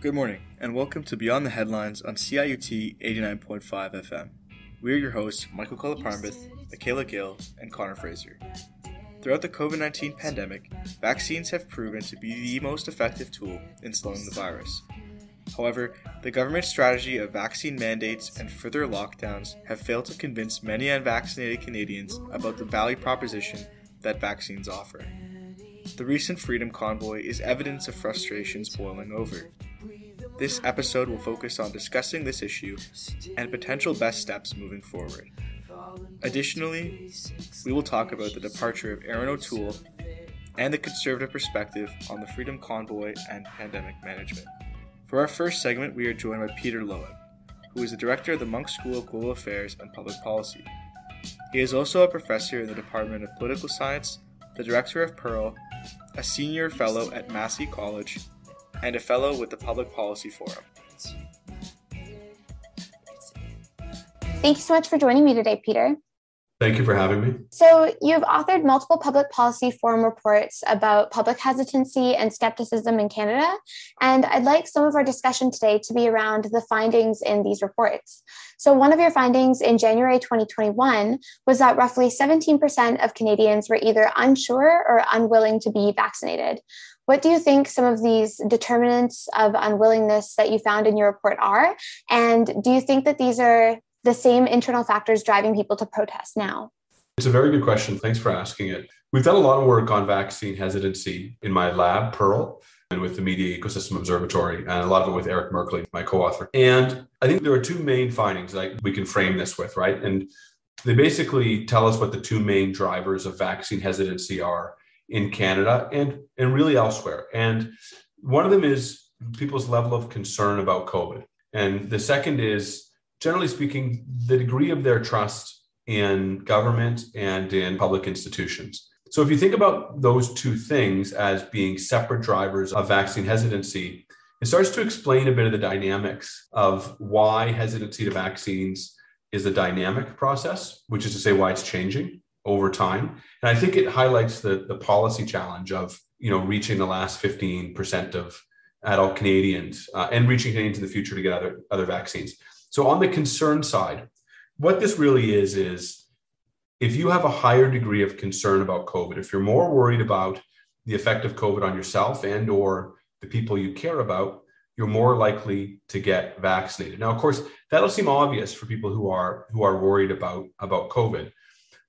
Good morning, and welcome to Beyond the Headlines on CIUT 89.5 FM. We are your hosts, Michael Kolaparmbith, Michaela Gill, and Connor Fraser. Throughout the COVID 19 pandemic, vaccines have proven to be the most effective tool in slowing the virus. However, the government's strategy of vaccine mandates and further lockdowns have failed to convince many unvaccinated Canadians about the value proposition that vaccines offer. The recent Freedom Convoy is evidence of frustrations boiling over. This episode will focus on discussing this issue and potential best steps moving forward. Additionally, we will talk about the departure of Erin O'Toole and the conservative perspective on the Freedom Convoy and pandemic management. For our first segment, we are joined by Peter Loewen, who is the director of the Munk School of Global Affairs and Public Policy. He is also a professor in the Department of Political Science, the director of Pearl, a senior fellow at Massey College, and a fellow with the Public Policy Forum. Thank you so much for joining me today, Peter. Thank you for having me. So, you've authored multiple public policy forum reports about public hesitancy and skepticism in Canada. And I'd like some of our discussion today to be around the findings in these reports. So, one of your findings in January 2021 was that roughly 17% of Canadians were either unsure or unwilling to be vaccinated. What do you think some of these determinants of unwillingness that you found in your report are? And do you think that these are the same internal factors driving people to protest now? It's a very good question. Thanks for asking it. We've done a lot of work on vaccine hesitancy in my lab, Pearl, and with the Media Ecosystem Observatory, and a lot of it with Eric Merkley, my co author. And I think there are two main findings that we can frame this with, right? And they basically tell us what the two main drivers of vaccine hesitancy are in Canada and, and really elsewhere. And one of them is people's level of concern about COVID. And the second is generally speaking, the degree of their trust in government and in public institutions. So, if you think about those two things as being separate drivers of vaccine hesitancy, it starts to explain a bit of the dynamics of why hesitancy to vaccines is a dynamic process, which is to say why it's changing over time. And I think it highlights the, the policy challenge of you know reaching the last 15% of adult Canadians uh, and reaching Canadians in the future to get other, other vaccines. So, on the concern side, what this really is, is if you have a higher degree of concern about COVID, if you're more worried about the effect of COVID on yourself and or the people you care about, you're more likely to get vaccinated. Now, of course, that'll seem obvious for people who are who are worried about about COVID.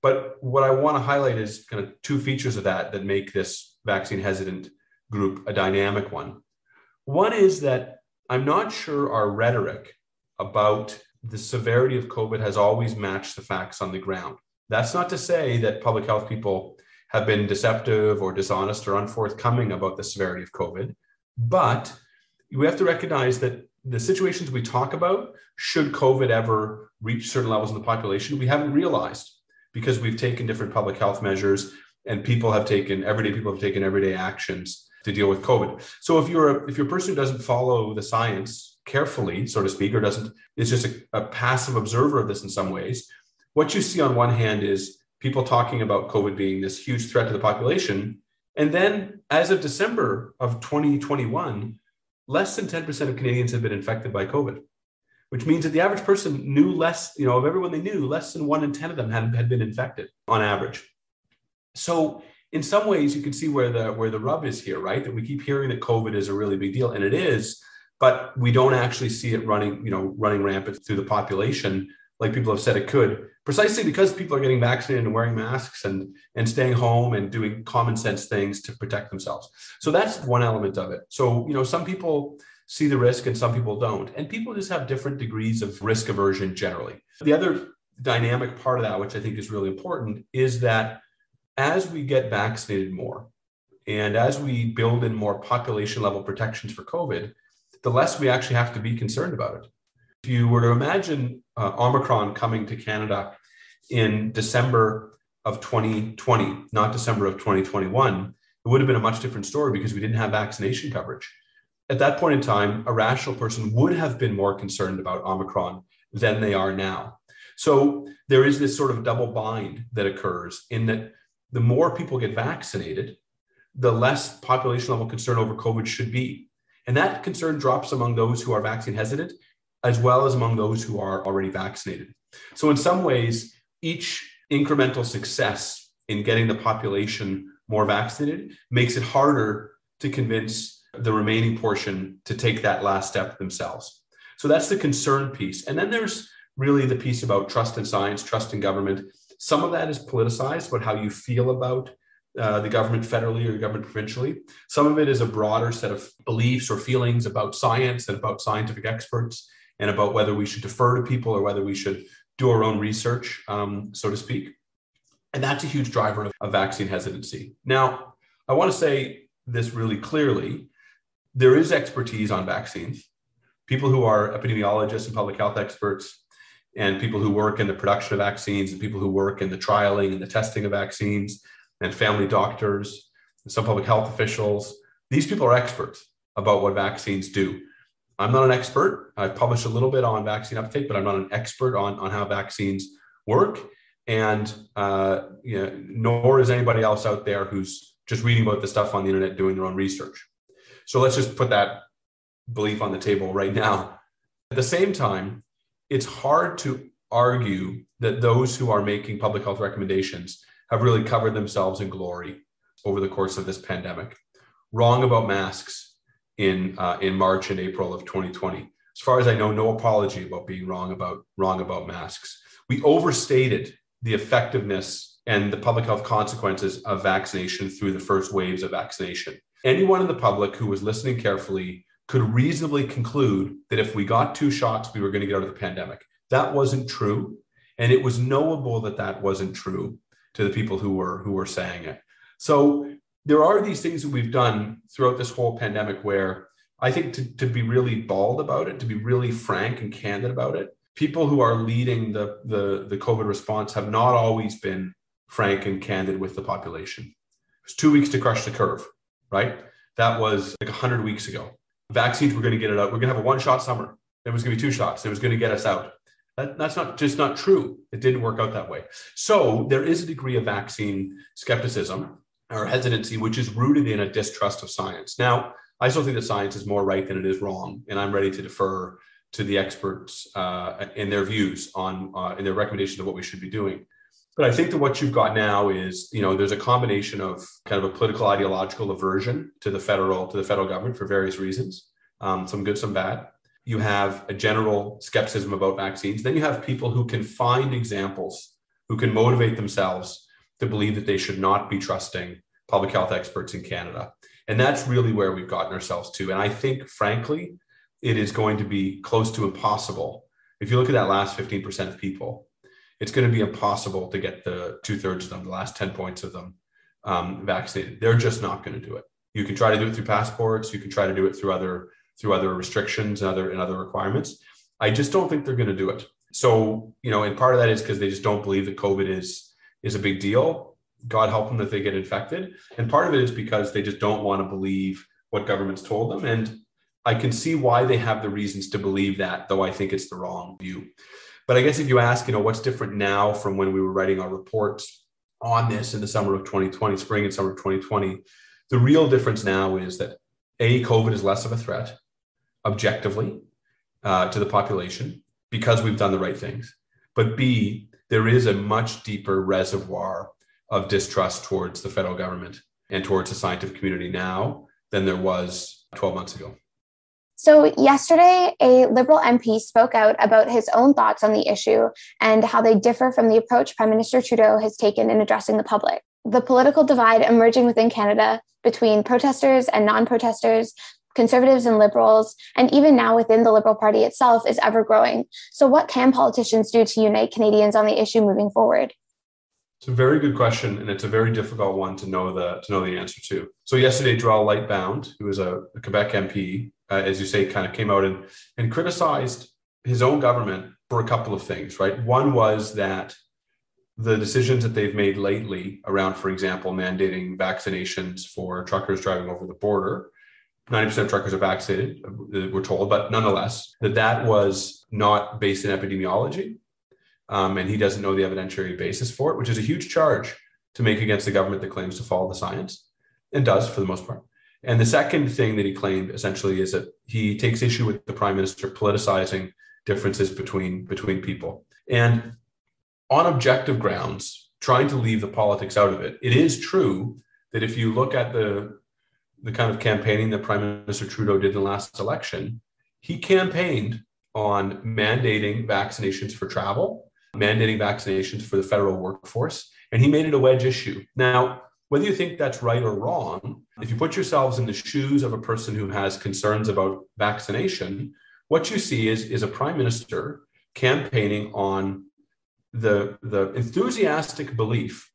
But what I want to highlight is kind of two features of that that make this vaccine hesitant group a dynamic one. One is that I'm not sure our rhetoric about the severity of COVID has always matched the facts on the ground. That's not to say that public health people have been deceptive or dishonest or unforthcoming about the severity of COVID, but we have to recognize that the situations we talk about, should COVID ever reach certain levels in the population, we haven't realized because we've taken different public health measures and people have taken everyday people have taken everyday actions to deal with COVID. So if you're a, if you're a person who doesn't follow the science carefully, so to speak, or doesn't, is just a, a passive observer of this in some ways. What you see on one hand is people talking about COVID being this huge threat to the population. And then as of December of 2021, less than 10% of Canadians have been infected by COVID, which means that the average person knew less, you know, of everyone they knew, less than one in 10 of them had, had been infected on average. So in some ways you can see where the where the rub is here, right? That we keep hearing that COVID is a really big deal, and it is, but we don't actually see it running, you know, running rampant through the population like people have said it could, precisely because people are getting vaccinated and wearing masks and and staying home and doing common sense things to protect themselves. So that's one element of it. So, you know, some people see the risk and some people don't. And people just have different degrees of risk aversion generally. The other dynamic part of that, which I think is really important, is that as we get vaccinated more and as we build in more population level protections for COVID, the less we actually have to be concerned about it. If you were to imagine uh, Omicron coming to Canada in December of 2020, not December of 2021, it would have been a much different story because we didn't have vaccination coverage. At that point in time, a rational person would have been more concerned about Omicron than they are now. So there is this sort of double bind that occurs in that the more people get vaccinated, the less population level concern over COVID should be. And that concern drops among those who are vaccine hesitant, as well as among those who are already vaccinated. So, in some ways, each incremental success in getting the population more vaccinated makes it harder to convince the remaining portion to take that last step themselves. So, that's the concern piece. And then there's really the piece about trust in science, trust in government. Some of that is politicized, about how you feel about uh, the government federally or government provincially. Some of it is a broader set of beliefs or feelings about science and about scientific experts and about whether we should defer to people or whether we should do our own research, um, so to speak. And that's a huge driver of, of vaccine hesitancy. Now, I want to say this really clearly there is expertise on vaccines. People who are epidemiologists and public health experts, and people who work in the production of vaccines, and people who work in the trialing and the testing of vaccines, and family doctors, and some public health officials, these people are experts about what vaccines do. I'm not an expert. I've published a little bit on vaccine uptake, but I'm not an expert on, on how vaccines work. And uh, you know, nor is anybody else out there who's just reading about the stuff on the internet doing their own research. So let's just put that belief on the table right now. At the same time, it's hard to argue that those who are making public health recommendations have really covered themselves in glory over the course of this pandemic. Wrong about masks, in uh, in March and April of 2020. As far as I know, no apology about being wrong about wrong about masks. We overstated the effectiveness and the public health consequences of vaccination through the first waves of vaccination. Anyone in the public who was listening carefully could reasonably conclude that if we got two shots, we were going to get out of the pandemic. That wasn't true, and it was knowable that that wasn't true to the people who were who were saying it. So there are these things that we've done throughout this whole pandemic where I think to, to be really bald about it, to be really frank and candid about it, people who are leading the, the, the COVID response have not always been frank and candid with the population. It was two weeks to crush the curve, right? That was like 100 weeks ago. Vaccines were going to get it out. We're going to have a one shot summer. It was going to be two shots. It was going to get us out. That, that's not just not true. It didn't work out that way. So there is a degree of vaccine skepticism or hesitancy, which is rooted in a distrust of science. Now, I still think that science is more right than it is wrong, and I'm ready to defer to the experts uh, in their views on uh, in their recommendations of what we should be doing. But I think that what you've got now is, you know, there's a combination of kind of a political ideological aversion to the federal to the federal government for various reasons, um, some good, some bad. You have a general skepticism about vaccines. Then you have people who can find examples, who can motivate themselves to believe that they should not be trusting public health experts in Canada. And that's really where we've gotten ourselves to. And I think, frankly, it is going to be close to impossible. If you look at that last 15% of people, it's going to be impossible to get the two thirds of them, the last 10 points of them um, vaccinated. They're just not going to do it. You can try to do it through passports. You can try to do it through other through other restrictions and other and other requirements. I just don't think they're going to do it. So, you know, and part of that is because they just don't believe that COVID is is a big deal. God help them that they get infected. And part of it is because they just don't want to believe what governments told them. And I can see why they have the reasons to believe that, though I think it's the wrong view. But I guess if you ask, you know, what's different now from when we were writing our reports on this in the summer of 2020, spring and summer of 2020, the real difference now is that A, COVID is less of a threat objectively uh, to the population because we've done the right things. But B, there is a much deeper reservoir of distrust towards the federal government and towards the scientific community now than there was 12 months ago. So, yesterday, a Liberal MP spoke out about his own thoughts on the issue and how they differ from the approach Prime Minister Trudeau has taken in addressing the public. The political divide emerging within Canada between protesters and non protesters conservatives and liberals, and even now within the Liberal Party itself, is ever growing. So, what can politicians do to unite Canadians on the issue moving forward? It's a very good question, and it's a very difficult one to know the to know the answer to. So yesterday, Joël Lightbound, who is a, a Quebec MP, uh, as you say, kind of came out and and criticized his own government for a couple of things. Right, one was that the decisions that they've made lately around, for example, mandating vaccinations for truckers driving over the border 90% of truckers are vaccinated, uh, we're told, but nonetheless, that that was not based in epidemiology. Um, and he doesn't know the evidentiary basis for it, which is a huge charge to make against the government that claims to follow the science and does for the most part. And the second thing that he claimed essentially is that he takes issue with the prime minister politicizing differences between between people. And on objective grounds, trying to leave the politics out of it, it is true that if you look at the the kind of campaigning that Prime Minister Trudeau did in the last election, he campaigned on mandating vaccinations for travel, mandating vaccinations for the federal workforce, and he made it a wedge issue. Now, whether you think that's right or wrong, if you put yourselves in the shoes of a person who has concerns about vaccination, what you see is, is a prime minister campaigning on the, the enthusiastic belief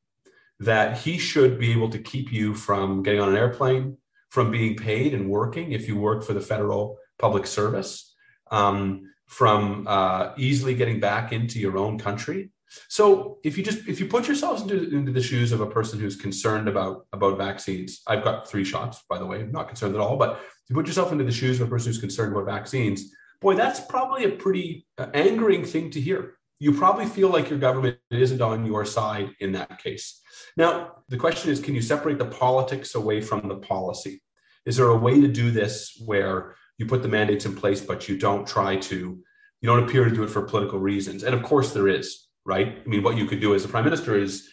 that he should be able to keep you from getting on an airplane, from being paid and working if you work for the federal public service, um, from uh, easily getting back into your own country. So if you just if you put yourselves into, into the shoes of a person who's concerned about about vaccines, I've got three shots, by the way, I'm not concerned at all. But if you put yourself into the shoes of a person who's concerned about vaccines, boy, that's probably a pretty uh, angering thing to hear. You probably feel like your government isn't on your side in that case. Now, the question is can you separate the politics away from the policy? Is there a way to do this where you put the mandates in place, but you don't try to, you don't appear to do it for political reasons? And of course, there is, right? I mean, what you could do as a prime minister is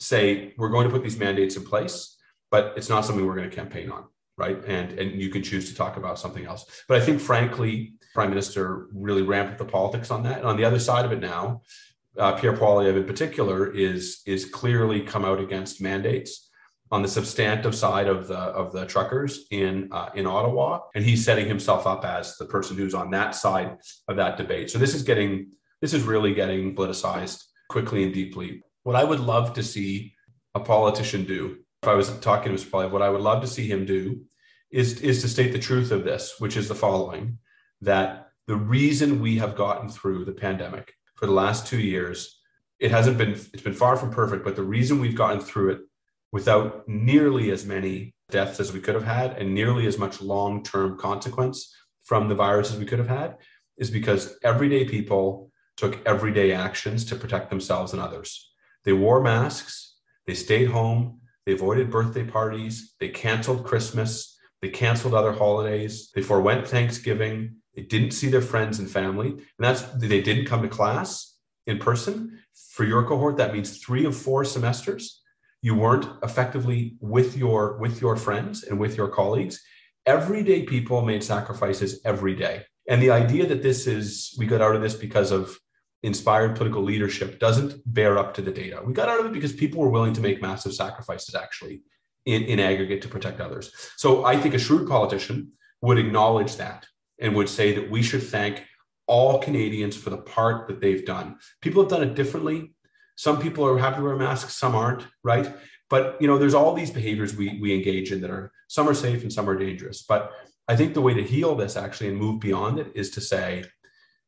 say, we're going to put these mandates in place, but it's not something we're going to campaign on, right? And, and you can choose to talk about something else. But I think, frankly, Prime Minister really ramped up the politics on that. And on the other side of it now, uh, Pierre Poilievre in particular is is clearly come out against mandates on the substantive side of the of the truckers in uh, in Ottawa, and he's setting himself up as the person who's on that side of that debate. So this is getting this is really getting politicized quickly and deeply. What I would love to see a politician do, if I was talking to Mr. Poilievre, what I would love to see him do is is to state the truth of this, which is the following: that the reason we have gotten through the pandemic for the last two years. It hasn't been, it's been far from perfect, but the reason we've gotten through it without nearly as many deaths as we could have had and nearly as much long term consequence from the virus as we could have had is because everyday people took everyday actions to protect themselves and others. They wore masks, they stayed home, they avoided birthday parties, they canceled Christmas, they canceled other holidays, they forewent Thanksgiving, they didn't see their friends and family, and that's they didn't come to class in person. For your cohort, that means three of four semesters. You weren't effectively with your with your friends and with your colleagues. Everyday people made sacrifices every day. And the idea that this is we got out of this because of inspired political leadership doesn't bear up to the data. We got out of it because people were willing to make massive sacrifices actually in, in aggregate to protect others. So I think a shrewd politician would acknowledge that and would say that we should thank all Canadians for the part that they've done. People have done it differently. Some people are happy to wear masks, some aren't, right? But you know, there's all these behaviors we we engage in that are some are safe and some are dangerous. But I think the way to heal this actually and move beyond it is to say,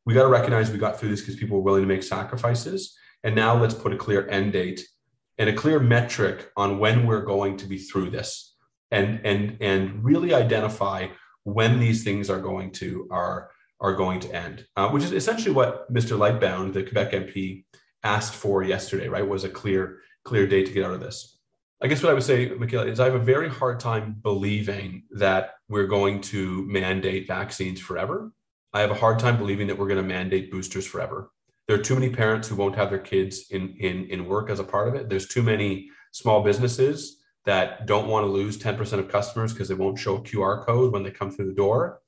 we got to recognize we got through this because people were willing to make sacrifices. And now let's put a clear end date and a clear metric on when we're going to be through this and and and really identify when these things are going to are are going to end, uh, which is essentially what Mr. Lightbound, the Quebec MP, asked for yesterday. Right, was a clear clear date to get out of this. I guess what I would say, Michaela, is I have a very hard time believing that we're going to mandate vaccines forever. I have a hard time believing that we're going to mandate boosters forever. There are too many parents who won't have their kids in, in, in work as a part of it. There's too many small businesses that don't want to lose 10% of customers because they won't show a QR code when they come through the door,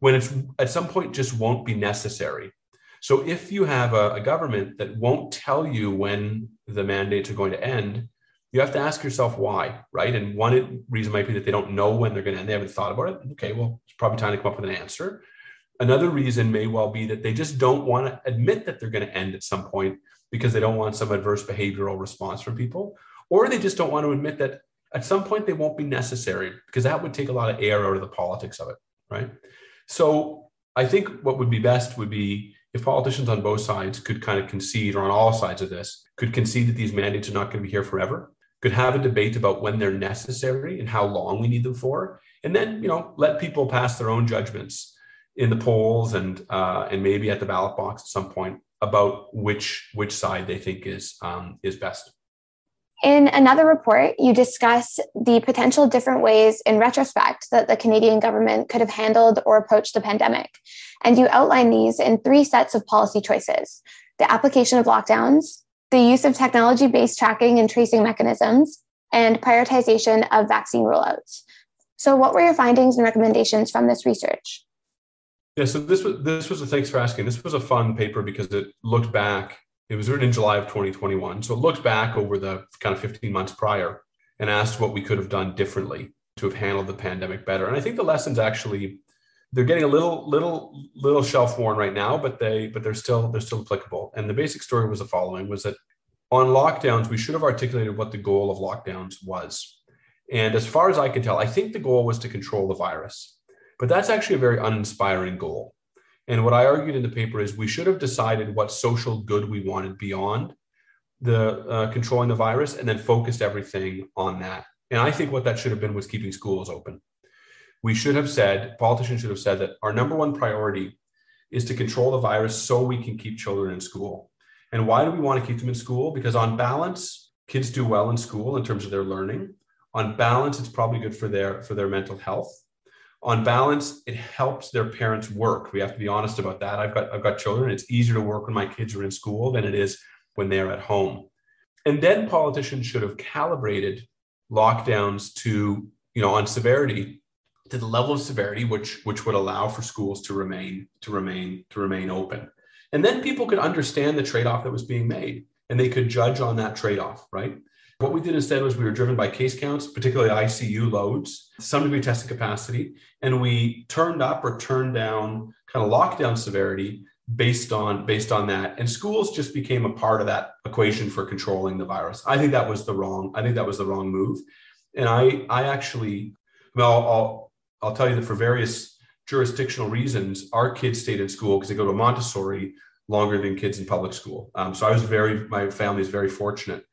when it's at some point just won't be necessary. So if you have a, a government that won't tell you when the mandates are going to end, you have to ask yourself why, right? And one reason might be that they don't know when they're going to end. They haven't thought about it. Okay, well, it's probably time to come up with an answer. Another reason may well be that they just don't want to admit that they're going to end at some point because they don't want some adverse behavioral response from people, or they just don't want to admit that at some point they won't be necessary because that would take a lot of air out of the politics of it, right? So I think what would be best would be if politicians on both sides could kind of concede, or on all sides of this, could concede that these mandates are not going to be here forever, could have a debate about when they're necessary and how long we need them for, and then you know let people pass their own judgments in the polls and uh, and maybe at the ballot box at some point about which which side they think is um, is best. In another report, you discuss the potential different ways in retrospect that the Canadian government could have handled or approached the pandemic. And you outline these in three sets of policy choices the application of lockdowns, the use of technology based tracking and tracing mechanisms, and prioritization of vaccine rollouts. So, what were your findings and recommendations from this research? Yeah, so this was this was a thanks for asking. This was a fun paper because it looked back it was written in July of 2021. So it looked back over the kind of 15 months prior and asked what we could have done differently to have handled the pandemic better. And I think the lessons actually they're getting a little little little shelf worn right now, but they but they're still they're still applicable. And the basic story was the following was that on lockdowns, we should have articulated what the goal of lockdowns was. And as far as I can tell, I think the goal was to control the virus. But that's actually a very uninspiring goal. And what I argued in the paper is we should have decided what social good we wanted beyond the uh, controlling the virus and then focused everything on that. And I think what that should have been was keeping schools open. We should have said, politicians should have said that our number one priority is to control the virus so we can keep children in school. And why do we want to keep them in school? Because on balance, kids do well in school in terms of their learning. On balance, it's probably good for their for their mental health on balance, it helps their parents work. We have to be honest about that. I've got I've got children. It's easier to work when my kids are in school than it is when they're at home. And then politicians should have calibrated lockdowns to, you know, on severity to the level of severity which which would allow for schools to remain to remain to remain open. And then people could understand the trade-off that was being made and they could judge on that trade-off, right? What we did instead was we were driven by case counts, particularly ICU loads, some degree testing capacity, and we turned up or turned down kind of lockdown severity based on based on that. And schools just became a part of that equation for controlling the virus. I think that was the wrong. I think that was the wrong move. And I I actually well I'll I'll tell you that for various jurisdictional reasons, our kids stayed in school because they go to Montessori longer than kids in public school. Um, so I was very my family is very fortunate.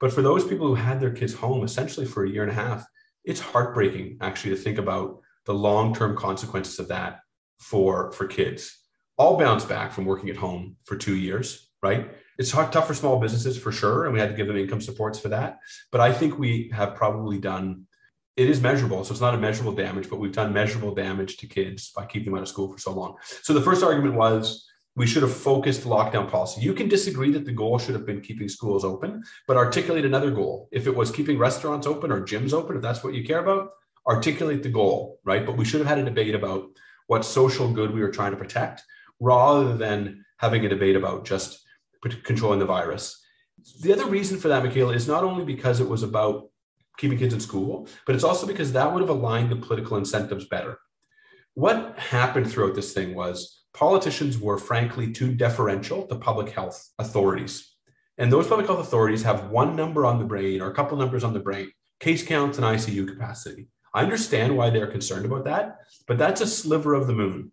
But for those people who had their kids home essentially for a year and a half, it's heartbreaking actually to think about the long-term consequences of that for for kids. All bounce back from working at home for two years, right? It's hard, tough for small businesses for sure, and we had to give them income supports for that. But I think we have probably done. It is measurable, so it's not a measurable damage, but we've done measurable damage to kids by keeping them out of school for so long. So the first argument was we should have focused lockdown policy. You can disagree that the goal should have been keeping schools open, but articulate another goal. If it was keeping restaurants open or gyms open, if that's what you care about, articulate the goal, right? But we should have had a debate about what social good we were trying to protect rather than having a debate about just controlling the virus. The other reason for that, Michaela, is not only because it was about keeping kids in school, but it's also because that would have aligned the political incentives better. What happened throughout this thing was politicians were frankly too deferential to public health authorities. And those public health authorities have one number on the brain or a couple numbers on the brain case counts and ICU capacity. I understand why they're concerned about that, but that's a sliver of the moon.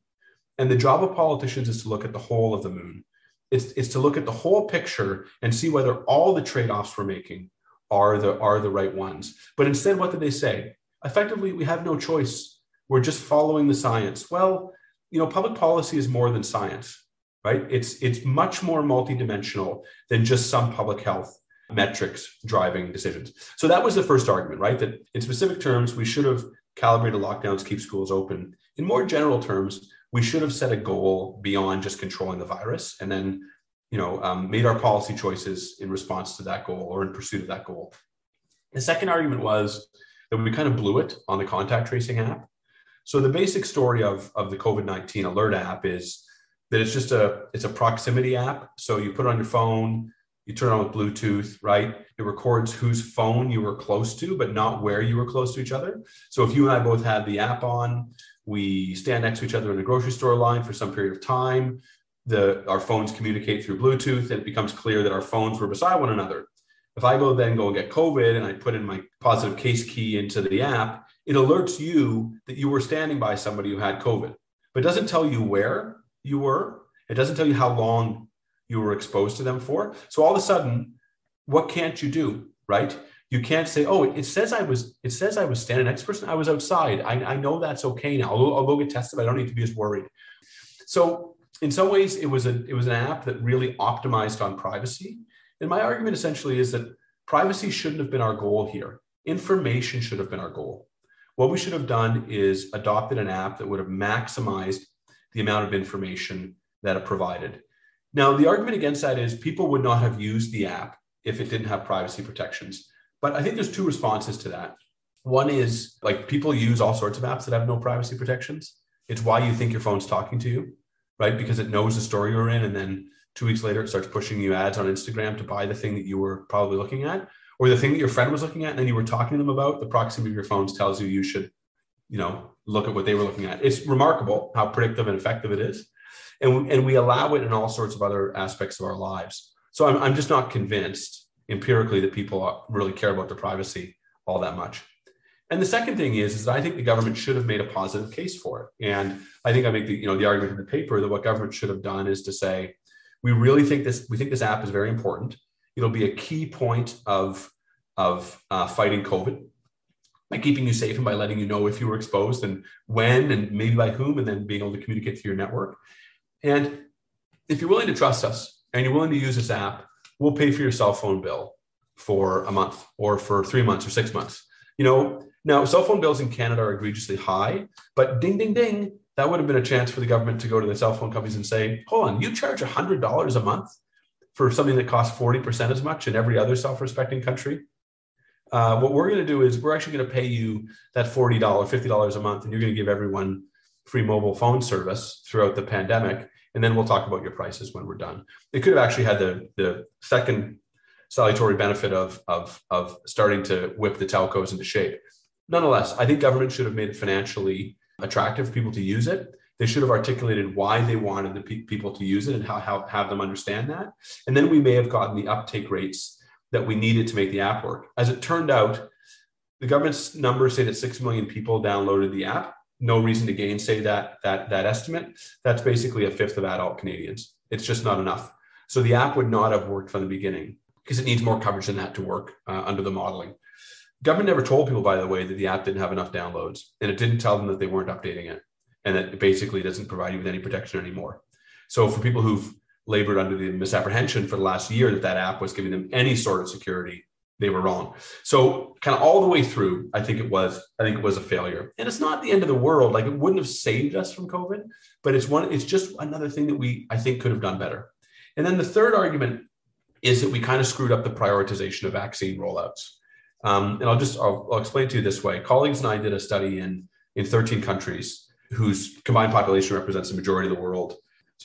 And the job of politicians is to look at the whole of the moon. It's, it's to look at the whole picture and see whether all the trade-offs we're making are the, are the right ones. But instead, what did they say? Effectively, we have no choice. We're just following the science. Well, you know, public policy is more than science, right? It's it's much more multidimensional than just some public health metrics driving decisions. So that was the first argument, right? That in specific terms, we should have calibrated lockdowns, keep schools open. In more general terms, we should have set a goal beyond just controlling the virus, and then, you know, um, made our policy choices in response to that goal or in pursuit of that goal. The second argument was that we kind of blew it on the contact tracing app. So the basic story of, of the COVID-19 alert app is that it's just a it's a proximity app. So you put it on your phone, you turn on with Bluetooth, right? It records whose phone you were close to, but not where you were close to each other. So if you and I both had the app on, we stand next to each other in a grocery store line for some period of time. The our phones communicate through Bluetooth, and it becomes clear that our phones were beside one another. If I go then go and get COVID and I put in my positive case key into the app, it alerts you that you were standing by somebody who had COVID, but doesn't tell you where you were. It doesn't tell you how long you were exposed to them for. So all of a sudden, what can't you do, right? You can't say, "Oh, it says I was. It says I was standing next person. I was outside. I, I know that's okay now. I'll, I'll go get tested. I don't need to be as worried." So in some ways, it was a it was an app that really optimized on privacy. And my argument essentially is that privacy shouldn't have been our goal here. Information should have been our goal. What we should have done is adopted an app that would have maximized the amount of information that it provided. Now, the argument against that is people would not have used the app if it didn't have privacy protections. But I think there's two responses to that. One is like people use all sorts of apps that have no privacy protections. It's why you think your phone's talking to you, right? Because it knows the story you're in. And then two weeks later, it starts pushing you ads on Instagram to buy the thing that you were probably looking at or the thing that your friend was looking at and then you were talking to them about. The proximity of your phones tells you you should, you know, look at what they were looking at. It's remarkable how predictive and effective it is. And, and we allow it in all sorts of other aspects of our lives. So I'm, I'm just not convinced empirically that people really care about their privacy all that much. And the second thing is, is that I think the government should have made a positive case for it. And I think I make the, you know, the argument in the paper that what government should have done is to say, we really think this, we think this app is very important. It'll be a key point of, of uh, fighting COVID by keeping you safe and by letting you know if you were exposed and when and maybe by whom, and then being able to communicate through your network. And if you're willing to trust us and you're willing to use this app, we'll pay for your cell phone bill for a month or for three months or six months. You know, now, cell phone bills in Canada are egregiously high, but ding, ding, ding, that would have been a chance for the government to go to the cell phone companies and say, hold on, you charge $100 a month for something that costs 40% as much in every other self respecting country. Uh, what we're going to do is we're actually going to pay you that $40, $50 a month, and you're going to give everyone free mobile phone service throughout the pandemic. And then we'll talk about your prices when we're done. It could have actually had the, the second salutary benefit of, of, of starting to whip the telcos into shape nonetheless, I think government should have made it financially attractive for people to use it. They should have articulated why they wanted the pe- people to use it and how, how have them understand that. And then we may have gotten the uptake rates that we needed to make the app work. As it turned out, the government's numbers say that six million people downloaded the app. No reason to gainsay that that that estimate. That's basically a fifth of adult Canadians. It's just not enough. So the app would not have worked from the beginning because it needs more coverage than that to work uh, under the modeling. Government never told people, by the way, that the app didn't have enough downloads, and it didn't tell them that they weren't updating it, and it basically doesn't provide you with any protection anymore. So for people who've labored under the misapprehension for the last year that that app was giving them any sort of security, they were wrong. So kind of all the way through, I think it was, I think it was a failure. And it's not the end of the world. Like it wouldn't have saved us from COVID, but it's one, it's just another thing that we, I think, could have done better. And then the third argument is that we kind of screwed up the prioritization of vaccine rollouts. Um, and I'll just I'll, I'll, explain to you this way. Colleagues and I did a study in in 13 countries whose combined population represents the majority of the world: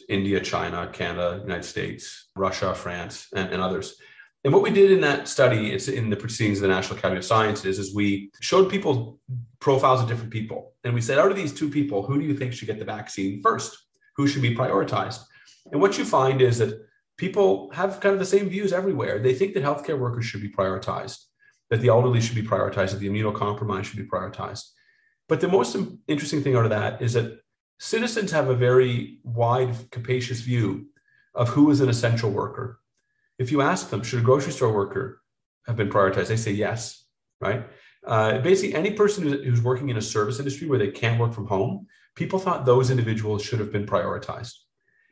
India, China, Canada, United States, Russia, France, and, and others. And what we did in that study, it's in the proceedings of the National Academy of Sciences, is we showed people profiles of different people. And we said, out of these two people, who do you think should get the vaccine first? Who should be prioritized? And what you find is that people have kind of the same views everywhere. They think that healthcare workers should be prioritized that the elderly should be prioritized, that the immunocompromised should be prioritized. But the most interesting thing out of that is that citizens have a very wide, capacious view of who is an essential worker. If you ask them, should a grocery store worker have been prioritized? They say yes, right? Uh, basically, any person who's working in a service industry where they can't work from home, people thought those individuals should have been prioritized.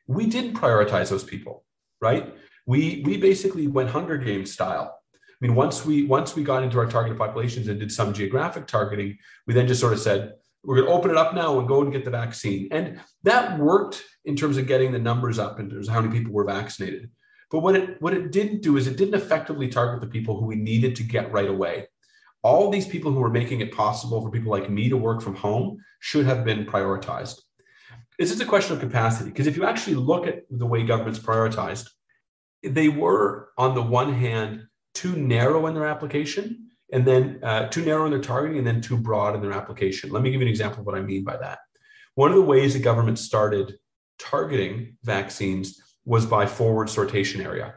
We didn't prioritize those people, right? We, we basically went Hunger Games style I mean, once we once we got into our targeted populations and did some geographic targeting, we then just sort of said, we're going to open it up now and go and get the vaccine. And that worked in terms of getting the numbers up in terms of how many people were vaccinated. But what it what it didn't do is it didn't effectively target the people who we needed to get right away. All these people who were making it possible for people like me to work from home should have been prioritized. This is a question of capacity because if you actually look at the way governments prioritized, they were on the one hand too narrow in their application and then uh, too narrow in their targeting and then too broad in their application. Let me give you an example of what I mean by that. One of the ways the government started targeting vaccines was by forward sortation area,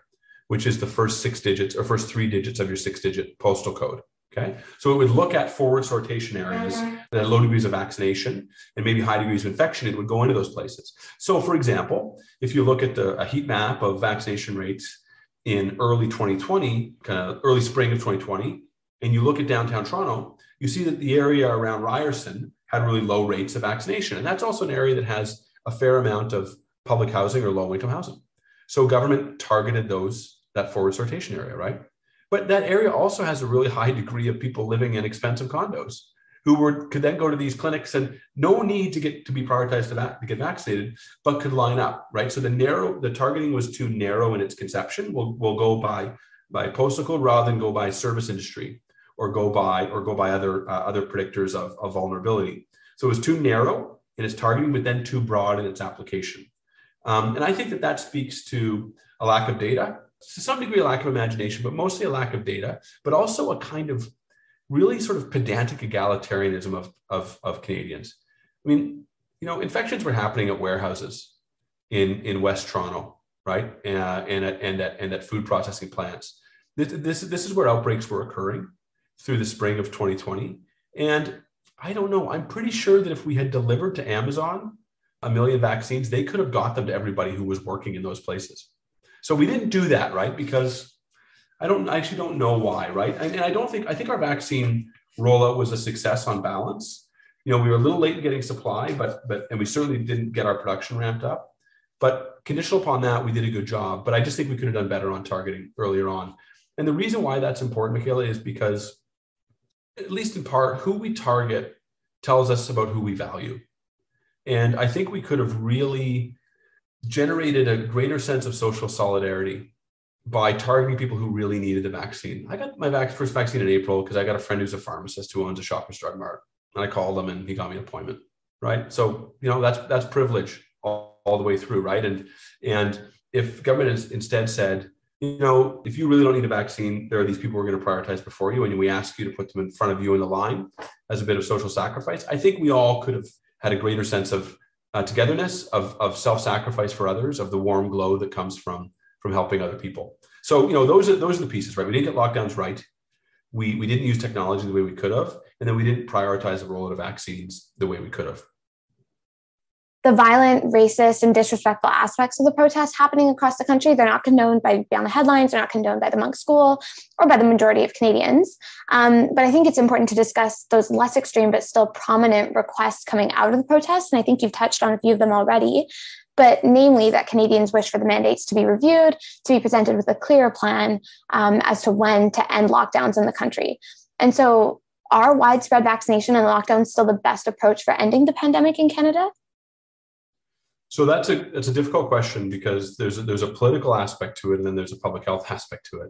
which is the first six digits or first three digits of your six digit postal code. Okay. So it would look at forward sortation areas that had low degrees of vaccination and maybe high degrees of infection. It would go into those places. So, for example, if you look at the, a heat map of vaccination rates in early 2020, kind of early spring of 2020, and you look at downtown Toronto, you see that the area around Ryerson had really low rates of vaccination. And that's also an area that has a fair amount of public housing or low income housing. So government targeted those, that forward sortation area, right? But that area also has a really high degree of people living in expensive condos who were could then go to these clinics and no need to get to be prioritized to, that, to get vaccinated, but could line up, right? So the narrow, the targeting was too narrow in its conception. We'll, we'll go by by postal code rather than go by service industry or go by or go by other uh, other predictors of, of vulnerability. So it was too narrow in its targeting, but then too broad in its application. Um, and I think that that speaks to a lack of data, to some degree, a lack of imagination, but mostly a lack of data, but also a kind of really sort of pedantic egalitarianism of, of, of Canadians. I mean, you know, infections were happening at warehouses in, in West Toronto, right? Uh, and, at, and, at, and at food processing plants. This, this, this is where outbreaks were occurring through the spring of 2020. And I don't know, I'm pretty sure that if we had delivered to Amazon a million vaccines, they could have got them to everybody who was working in those places. So we didn't do that, right? Because I don't I actually don't know why, right? And, and I don't think I think our vaccine rollout was a success on balance. You know, we were a little late in getting supply, but but and we certainly didn't get our production ramped up. But conditional upon that, we did a good job. But I just think we could have done better on targeting earlier on. And the reason why that's important, Michaela, is because, at least in part, who we target tells us about who we value. And I think we could have really generated a greater sense of social solidarity by targeting people who really needed the vaccine. I got my vac- first vaccine in April because I got a friend who's a pharmacist who owns a Shoppers Drug Mart, and I called him and he got me an appointment. Right, so you know that's that's privilege all, all the way through, right? And and if government has instead said, you know, if you really don't need a vaccine, there are these people we're going to prioritize before you, and we ask you to put them in front of you in the line as a bit of social sacrifice. I think we all could have had a greater sense of uh, togetherness, of, of self-sacrifice for others, of the warm glow that comes from from helping other people. So you know those are those are the pieces, right? We didn't get lockdowns right. We we didn't use technology the way we could have, and then we didn't prioritize the rollout of vaccines the way we could have the violent, racist, and disrespectful aspects of the protests happening across the country. They're not condoned by Beyond the Headlines, they're not condoned by the Munk School or by the majority of Canadians. Um, but I think it's important to discuss those less extreme but still prominent requests coming out of the protests. And I think you've touched on a few of them already. But namely, that Canadians wish for the mandates to be reviewed, to be presented with a clear plan um, as to when to end lockdowns in the country. And so, are widespread vaccination and lockdowns still the best approach for ending the pandemic in Canada? So that's a that's a difficult question because there's a, there's a political aspect to it and then there's a public health aspect to it.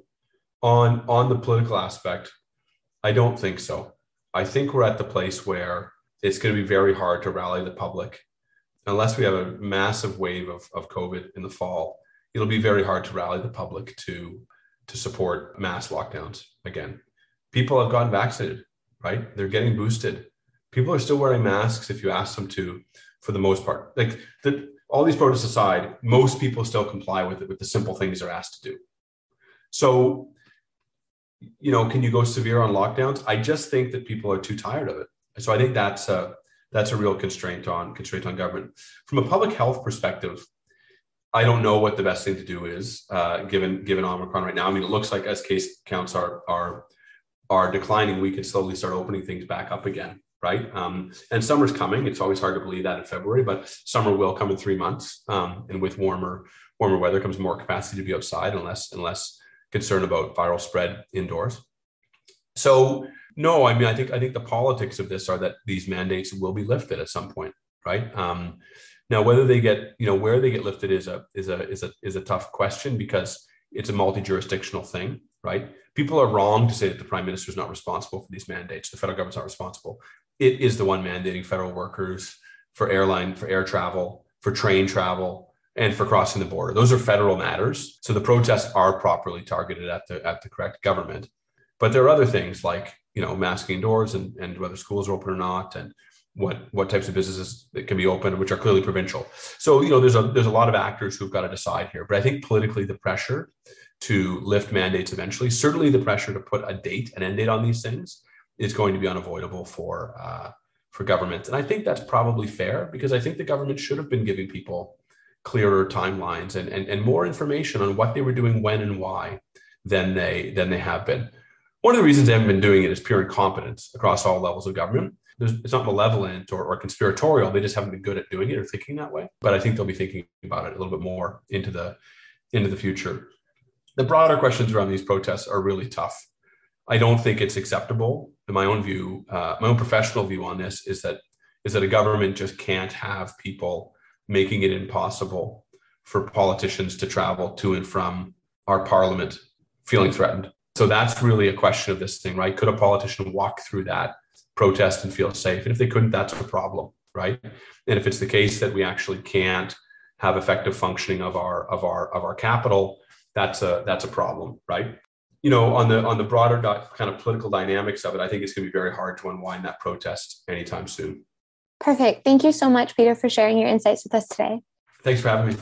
On on the political aspect, I don't think so. I think we're at the place where it's going to be very hard to rally the public unless we have a massive wave of, of COVID in the fall. It'll be very hard to rally the public to to support mass lockdowns again. People have gotten vaccinated, right? They're getting boosted. People are still wearing masks if you ask them to for the most part. Like the, all these protests aside, most people still comply with it with the simple things they're asked to do. So, you know, can you go severe on lockdowns? I just think that people are too tired of it. So I think that's a that's a real constraint on constraint on government. From a public health perspective, I don't know what the best thing to do is uh, given given Omicron right now. I mean, it looks like as case counts are are are declining, we can slowly start opening things back up again right? Um, and summer's coming. It's always hard to believe that in February, but summer will come in three months. Um, and with warmer warmer weather comes more capacity to be outside, and less and less concern about viral spread indoors. So no, I mean I think I think the politics of this are that these mandates will be lifted at some point, right? Um, now whether they get you know where they get lifted is a is a is a is a tough question because it's a multi-jurisdictional thing, right? People are wrong to say that the prime minister is not responsible for these mandates. The federal government's not responsible it is the one mandating federal workers for airline, for air travel, for train travel, and for crossing the border. Those are federal matters. So the protests are properly targeted at the at the correct government. But there are other things like you know masking doors and, and whether schools are open or not and what what types of businesses that can be open which are clearly provincial so you know there's a there's a lot of actors who've got to decide here but i think politically the pressure to lift mandates eventually certainly the pressure to put a date an end date on these things is going to be unavoidable for uh, for government. And I think that's probably fair because I think the government should have been giving people clearer timelines and, and, and more information on what they were doing when and why than they than they have been. One of the reasons they haven't been doing it is pure incompetence across all levels of government. There's, it's not malevolent or, or conspiratorial. They just haven't been good at doing it or thinking that way. But I think they'll be thinking about it a little bit more into the into the future. the broader questions around these protests are really tough. I don't think it's acceptable. In my own view, uh, my own professional view on this is that is that a government just can't have people making it impossible for politicians to travel to and from our parliament feeling threatened. So that's really a question of this thing, right? Could a politician walk through that protest and feel safe? And if they couldn't, that's a problem, right? And if it's the case that we actually can't have effective functioning of our of our of our capital, that's a that's a problem, right? You know, on the on the broader kind of political dynamics of it, I think it's going to be very hard to unwind that protest anytime soon. Perfect. Thank you so much, Peter, for sharing your insights with us today. Thanks for having me.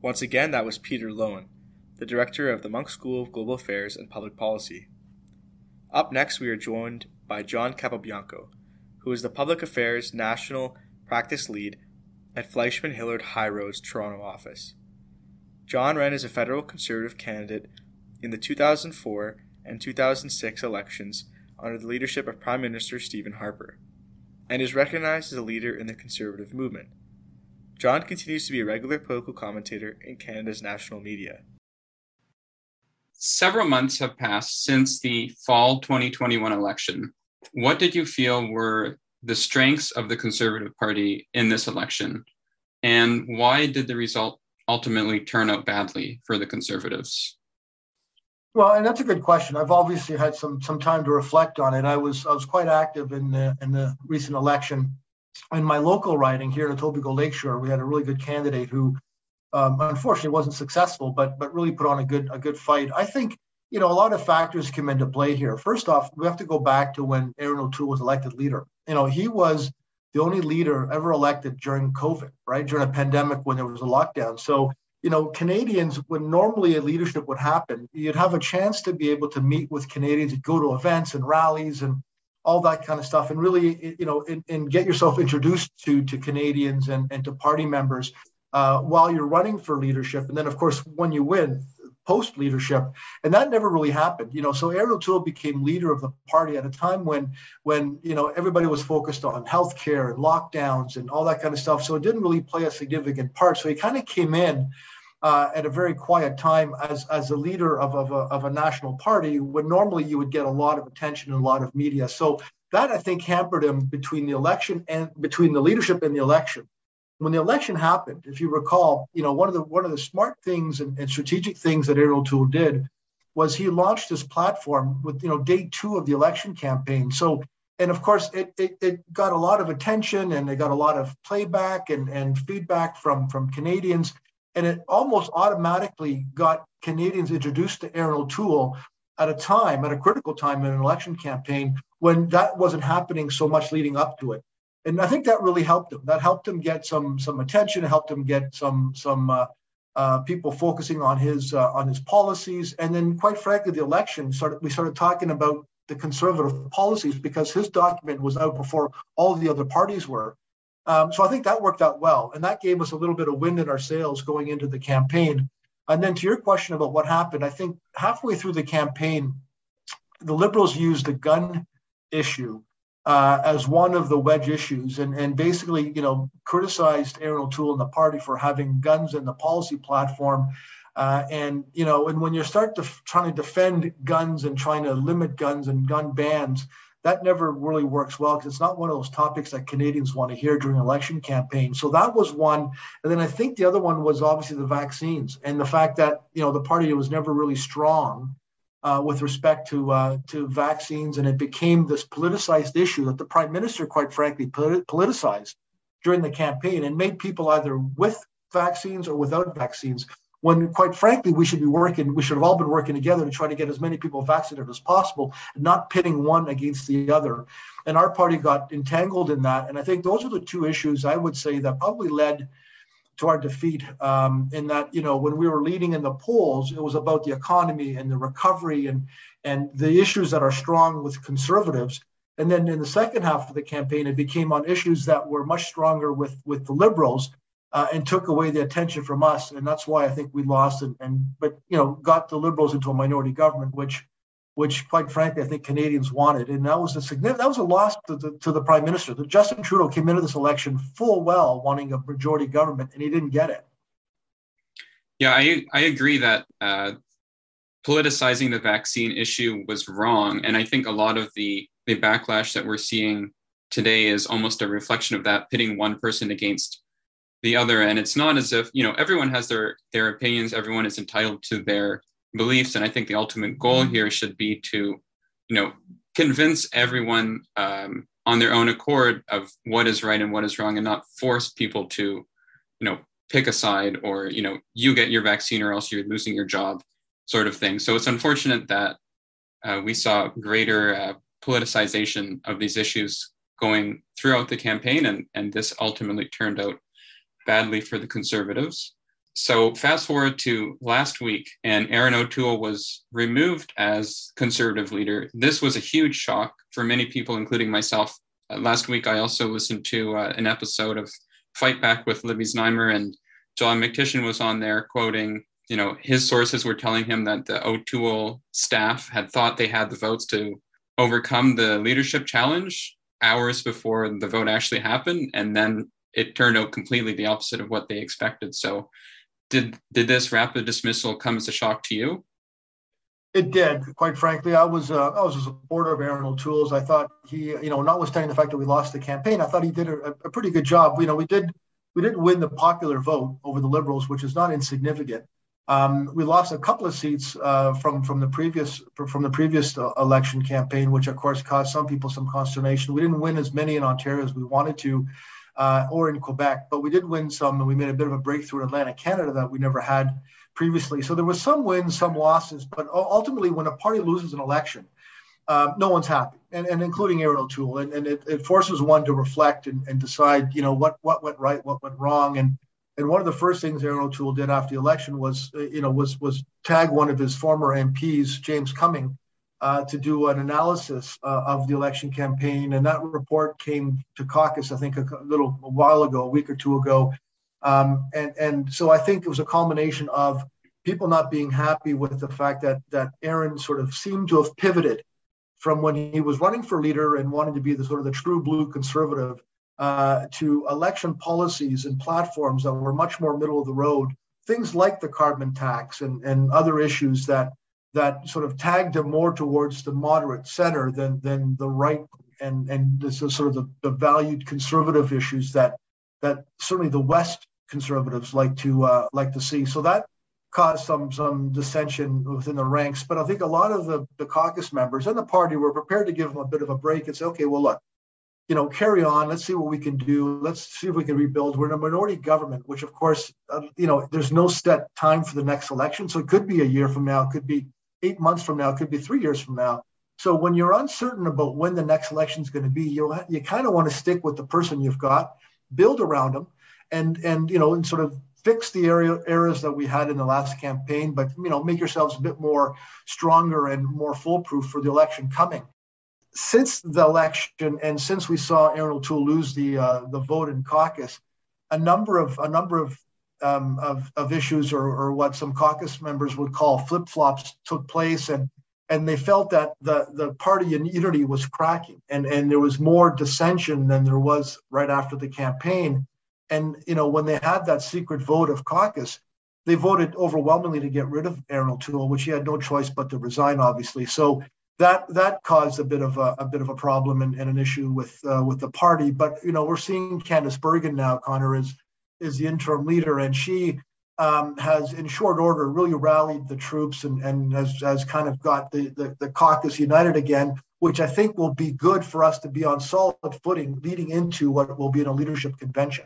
Once again, that was Peter Loewen, the director of the Munk School of Global Affairs and Public Policy. Up next, we are joined by John Capobianco, who is the Public Affairs National Practice Lead at Fleishman Hillard High Road's Toronto office. John ran as a federal conservative candidate in the 2004 and 2006 elections under the leadership of Prime Minister Stephen Harper and is recognized as a leader in the conservative movement. John continues to be a regular political commentator in Canada's national media. Several months have passed since the fall 2021 election. What did you feel were the strengths of the Conservative Party in this election? And why did the result ultimately turn out badly for the Conservatives? Well, and that's a good question. I've obviously had some some time to reflect on it. I was I was quite active in the in the recent election. In my local riding here in Etobicoke Lakeshore, we had a really good candidate who, um, unfortunately, wasn't successful, but but really put on a good a good fight. I think you know a lot of factors come into play here. First off, we have to go back to when Erin O'Toole was elected leader. You know, he was the only leader ever elected during COVID, right? During a pandemic when there was a lockdown. So you know, Canadians, when normally a leadership would happen, you'd have a chance to be able to meet with Canadians, go to events and rallies and all that kind of stuff, and really, you know, and, and get yourself introduced to to Canadians and, and to party members uh, while you're running for leadership. And then, of course, when you win, post leadership, and that never really happened. You know, so Erin O'Toole became leader of the party at a time when when you know everybody was focused on healthcare and lockdowns and all that kind of stuff. So it didn't really play a significant part. So he kind of came in uh, at a very quiet time as, as a leader of, of, a, of a national party when normally you would get a lot of attention and a lot of media. So that I think hampered him between the election and between the leadership and the election. When the election happened, if you recall, you know one of the one of the smart things and, and strategic things that Erin O'Toole did was he launched his platform with you know day two of the election campaign. So and of course it, it, it got a lot of attention and it got a lot of playback and, and feedback from from Canadians and it almost automatically got Canadians introduced to Erin O'Toole at a time, at a critical time in an election campaign when that wasn't happening so much leading up to it. And I think that really helped him. That helped him get some some attention. Helped him get some some uh, uh, people focusing on his uh, on his policies. And then, quite frankly, the election started. We started talking about the conservative policies because his document was out before all the other parties were. Um, so I think that worked out well. And that gave us a little bit of wind in our sails going into the campaign. And then to your question about what happened, I think halfway through the campaign, the Liberals used the gun issue uh, as one of the wedge issues and, and basically, you know, criticized Erin O'Toole and the party for having guns in the policy platform. Uh, and, you know, and when you start to, trying to defend guns and trying to limit guns and gun bans, that never really works well because it's not one of those topics that Canadians want to hear during election campaigns. So that was one. And then I think the other one was obviously the vaccines and the fact that, you know, the party was never really strong uh, with respect to uh, to vaccines, and it became this politicized issue that the prime minister, quite frankly, politicized during the campaign and made people either with vaccines or without vaccines when quite frankly we should be working we should have all been working together to try to get as many people vaccinated as possible not pitting one against the other. And our party got entangled in that and i think those are the two issues i would say that probably led to our defeat um, in that you know when we were leading in the polls it was about the economy and the recovery and and the issues that are strong with conservatives and then in the second half of the campaign it became on issues that were much stronger with with the liberals uh, and took away the attention from us, and that's why I think we lost. And, and but you know, got the Liberals into a minority government, which, which quite frankly, I think Canadians wanted, and that was a significant that was a loss to the, to the Prime Minister. The Justin Trudeau came into this election full well wanting a majority government, and he didn't get it. Yeah, I, I agree that uh, politicizing the vaccine issue was wrong. And I think a lot of the, the backlash that we're seeing today is almost a reflection of that, pitting one person against the other. And it's not as if, you know, everyone has their, their opinions, everyone is entitled to their beliefs. And I think the ultimate goal here should be to, you know, convince everyone um, on their own accord of what is right and what is wrong and not force people to, you know, pick a side or, you know, you get your vaccine or else you're losing your job sort of thing. So it's unfortunate that uh, we saw greater uh, politicization of these issues going throughout the campaign, and, and this ultimately turned out badly for the conservatives. So, fast forward to last week, and Erin O'Toole was removed as conservative leader. This was a huge shock for many people, including myself. Uh, last week, I also listened to uh, an episode of Fight Back with Libby Znaimer, and John McTishan was on there quoting you know, his sources were telling him that the O'Toole staff had thought they had the votes to overcome the leadership challenge hours before the vote actually happened, and then it turned out completely the opposite of what they expected. So, did did this rapid dismissal come as a shock to you? It did. Quite frankly, I was uh, I was a supporter of Erin O'Toole's. I thought he, you know, notwithstanding the fact that we lost the campaign, I thought he did a, a pretty good job. You know, we did we didn't win the popular vote over the Liberals, which is not insignificant. Um, we lost a couple of seats uh, from from the previous from the previous uh, election campaign, which of course caused some people some consternation. We didn't win as many in Ontario as we wanted to, uh, or in Quebec, but we did win some, and we made a bit of a breakthrough in Atlantic Canada that we never had previously. So there was some wins, some losses, but ultimately, when a party loses an election, uh, no one's happy, and, and including Erin O'Toole, and, and it, it, forces one to reflect and, and decide, you know, what what went right, what went wrong, and and one of the first things Erin O'Toole did after the election was, uh, you know, was was tag one of his former MPs, James Cumming, uh, to do an analysis uh, of the election campaign. And that report came to caucus, I think, a little a while ago, a week or two ago. Um, and and so I think it was a culmination of people not being happy with the fact that that Erin sort of seemed to have pivoted from when he was running for leader and wanting to be the sort of the true blue conservative uh, to election policies and platforms that were much more middle of the road, things like the carbon tax and, and other issues that that sort of tagged him more towards the moderate center than than the right and and this is sort of the, the valued conservative issues that that certainly the West conservatives like to uh, like to see. So that caused some some dissension within the ranks. But I think a lot of the, the caucus members and the party were prepared to give him a bit of a break and say, okay, well, look, you know, carry on. Let's see what we can do. Let's see if we can rebuild. We're in a minority government, which, of course, uh, you know, there's no set time for the next election. So it could be a year from now, it could be eight months from now, it could be three years from now. So when you're uncertain about when the next election is going to be, you you kind of want to stick with the person you've got, build around them, and and you know, and sort of fix the area errors that we had in the last campaign, but you know, make yourselves a bit more stronger and more foolproof for the election coming since the election and since we saw Erin O'Toole lose the uh, the vote in caucus, a number of a number of um, of, of issues or, or what some caucus members would call flip flops took place, and and they felt that the the party unity was cracking, and and there was more dissension than there was right after the campaign, and you know when they had that secret vote of caucus, they voted overwhelmingly to get rid of Erin O'Toole, which he had no choice but to resign, obviously. So that that caused a bit of a, a bit of a problem and, and an issue with uh, with the party. But you know, we're seeing Candice Bergen now. Connor is is the interim leader, and she um, has, in short order, really rallied the troops and and has, has kind of got the, the the caucus united again, which I think will be good for us to be on solid footing leading into what will be in a leadership convention.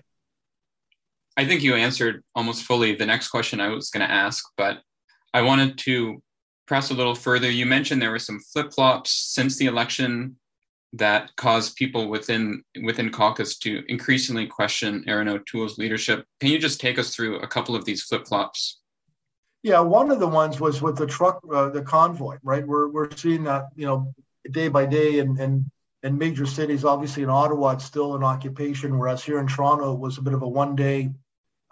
I think you answered almost fully the next question I was going to ask, but I wanted to press a little further, you mentioned there were some flip flops since the election that caused people within within caucus to increasingly question Erin O'Toole's leadership. Can you just take us through a couple of these flip flops? Yeah, one of the ones was with the truck, uh, the convoy. Right, we're we're seeing that you know day by day, and and in major cities. Obviously, in Ottawa, it's still an occupation, whereas here in Toronto, it was a bit of a one day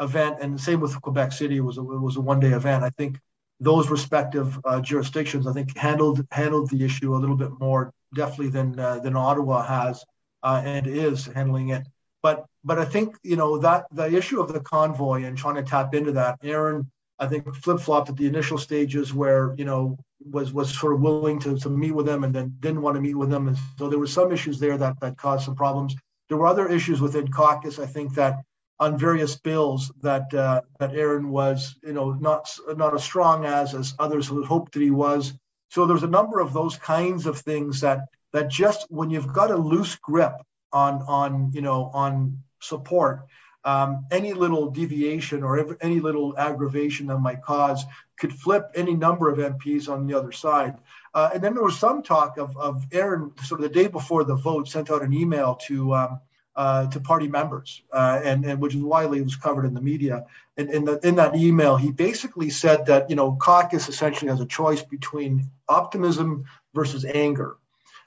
event, and same with Quebec City, it was a, it was a one day event. I think those respective uh, jurisdictions, I think, handled handled the issue a little bit more deftly than uh, than Ottawa has uh, and is handling it. But but I think you know that the issue of the convoy and trying to tap into that, Erin, I think flip flopped at the initial stages where you know was was sort of willing to, to meet with them and then didn't want to meet with them, and so there were some issues there that that caused some problems. There were other issues within caucus. I think that on various bills that uh, that Erin was you know not not as strong as as others hoped that he was. So there's a number of those kinds of things that that just when you've got a loose grip on on you know on support um, any little deviation or any little aggravation that might cause could flip any number of MPs on the other side. Uh, and then there was some talk of, of Erin, sort of the day before the vote, sent out an email to um, uh, to party members, uh, and, and which is widely was covered in the media. And in, the, in that email, he basically said that you know caucus essentially has a choice between optimism versus anger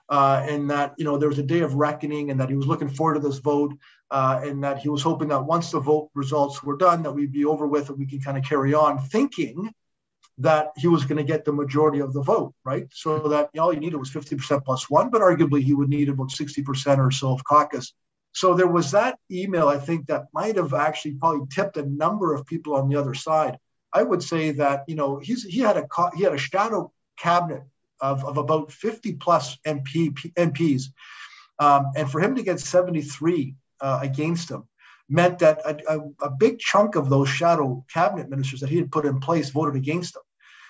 uh, and that you know there was a day of reckoning, and that he was looking forward to this vote, uh, and that he was hoping that once the vote results were done, that we'd be over with and we can kind of carry on, thinking that he was going to get the majority of the vote, right? So that you all he needed was 50% plus one, but arguably he would need about 60% or so of caucus. So there was that email, I think, that might have actually probably tipped a number of people on the other side. I would say that you know he's he had a he had a shadow cabinet of, of about 50 plus MP, MPs. Um, and for him to get 73 uh, against him meant that a, a, a, big chunk of those shadow cabinet ministers that he had put in place voted against him.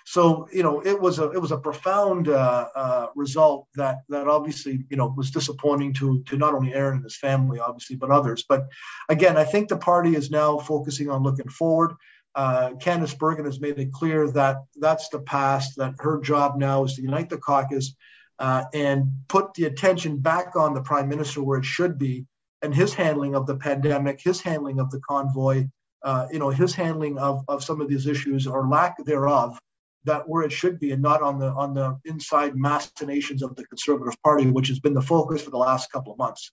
So you know it was a it was a profound uh, uh, result that that obviously you know was disappointing to to not only Erin and his family obviously but others. But again, I think the party is now focusing on looking forward uh, Candice Bergen has made it clear that that's the past, that her job now is to unite the caucus uh, and put the attention back on the prime minister where it should be and his handling of the pandemic, his handling of the convoy, uh, you know, his handling of, of some of these issues or lack thereof that where it should be and not on the on the inside machinations of the conservative party which has been the focus for the last couple of months.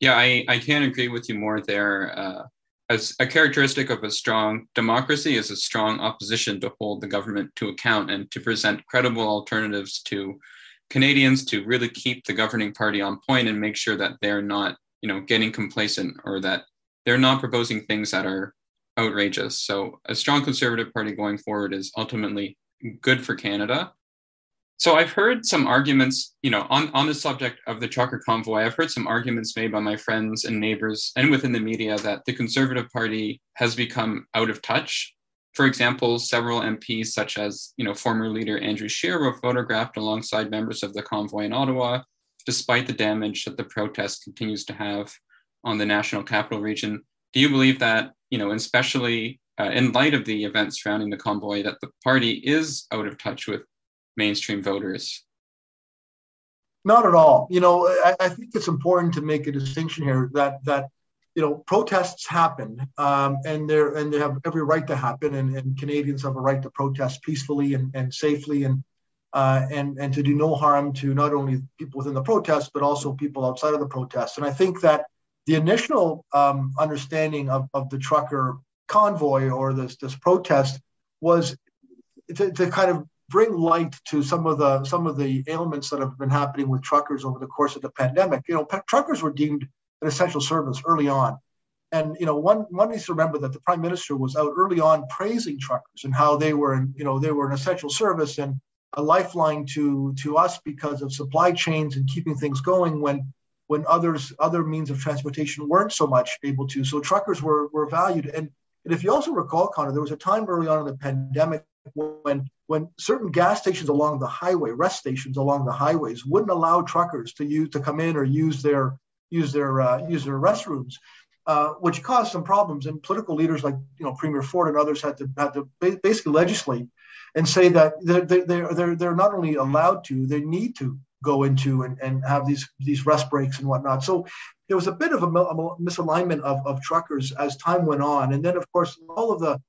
Yeah i i can't agree with you more there. Uh, as a characteristic of a strong democracy is a strong opposition to hold the government to account and to present credible alternatives to Canadians to really keep the governing party on point and make sure that they're not, you know, getting complacent or that they're not proposing things that are outrageous. So a strong conservative party going forward is ultimately good for Canada. So I've heard some arguments, you know, on, on the subject of the trucker convoy, I've heard some arguments made by my friends and neighbors and within the media that the Conservative Party has become out of touch. For example, several MPs, such as, you know, former leader Andrew Scheer were photographed alongside members of the convoy in Ottawa, despite the damage that the protest continues to have on the national capital region. Do you believe that, you know, especially uh, in light of the events surrounding the convoy, that the party is out of touch with mainstream voters? Not at all. You know, I, I think it's important to make a distinction here that that you know protests happen um, and they're and they have every right to happen and, and Canadians have a right to protest peacefully and, and safely and uh, and and to do no harm to not only people within the protest but also people outside of the protest. And I think that the initial um, understanding of, of the trucker convoy or this this protest was to, to kind of bring light to some of the some of the ailments that have been happening with truckers over the course of the pandemic. You know, pe- truckers were deemed an essential service early on. And you know, one one needs to remember that the prime minister was out early on praising truckers and how they were, you know, they were an essential service and a lifeline to to us because of supply chains and keeping things going when when others other means of transportation weren't so much able to. So truckers were were valued. And and if you also recall, Connor, there was a time early on in the pandemic when when certain gas stations along the highway, rest stations along the highways, wouldn't allow truckers to use to come in or use their use their uh, use their restrooms, uh, which caused some problems. And political leaders like you know Premier Ford and others had to had to basically legislate and say that they're they're they're, they're not only allowed to, they need to go into and, and have these these rest breaks and whatnot. So there was a bit of a, a misalignment of, of truckers as time went on. And then of course all of the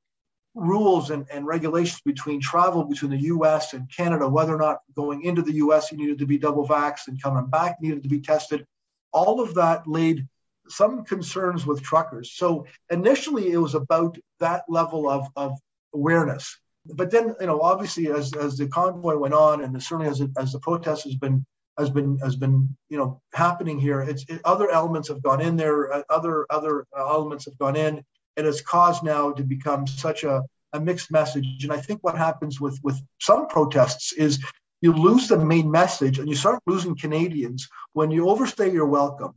rules and, and regulations between travel between the US and Canada, whether or not going into the US you needed to be double vaxxed and coming back needed to be tested. All of that laid some concerns with truckers. So initially it was about that level of, of awareness. But then, you know, obviously as, as the convoy went on and certainly as, it, as the protest has been has been has been you know happening here it's it, other elements have gone in there uh, other other elements have gone in and it's caused now to become such a, a mixed message. And I think what happens with with some protests is you lose the main message and you start losing Canadians when you overstay your welcome.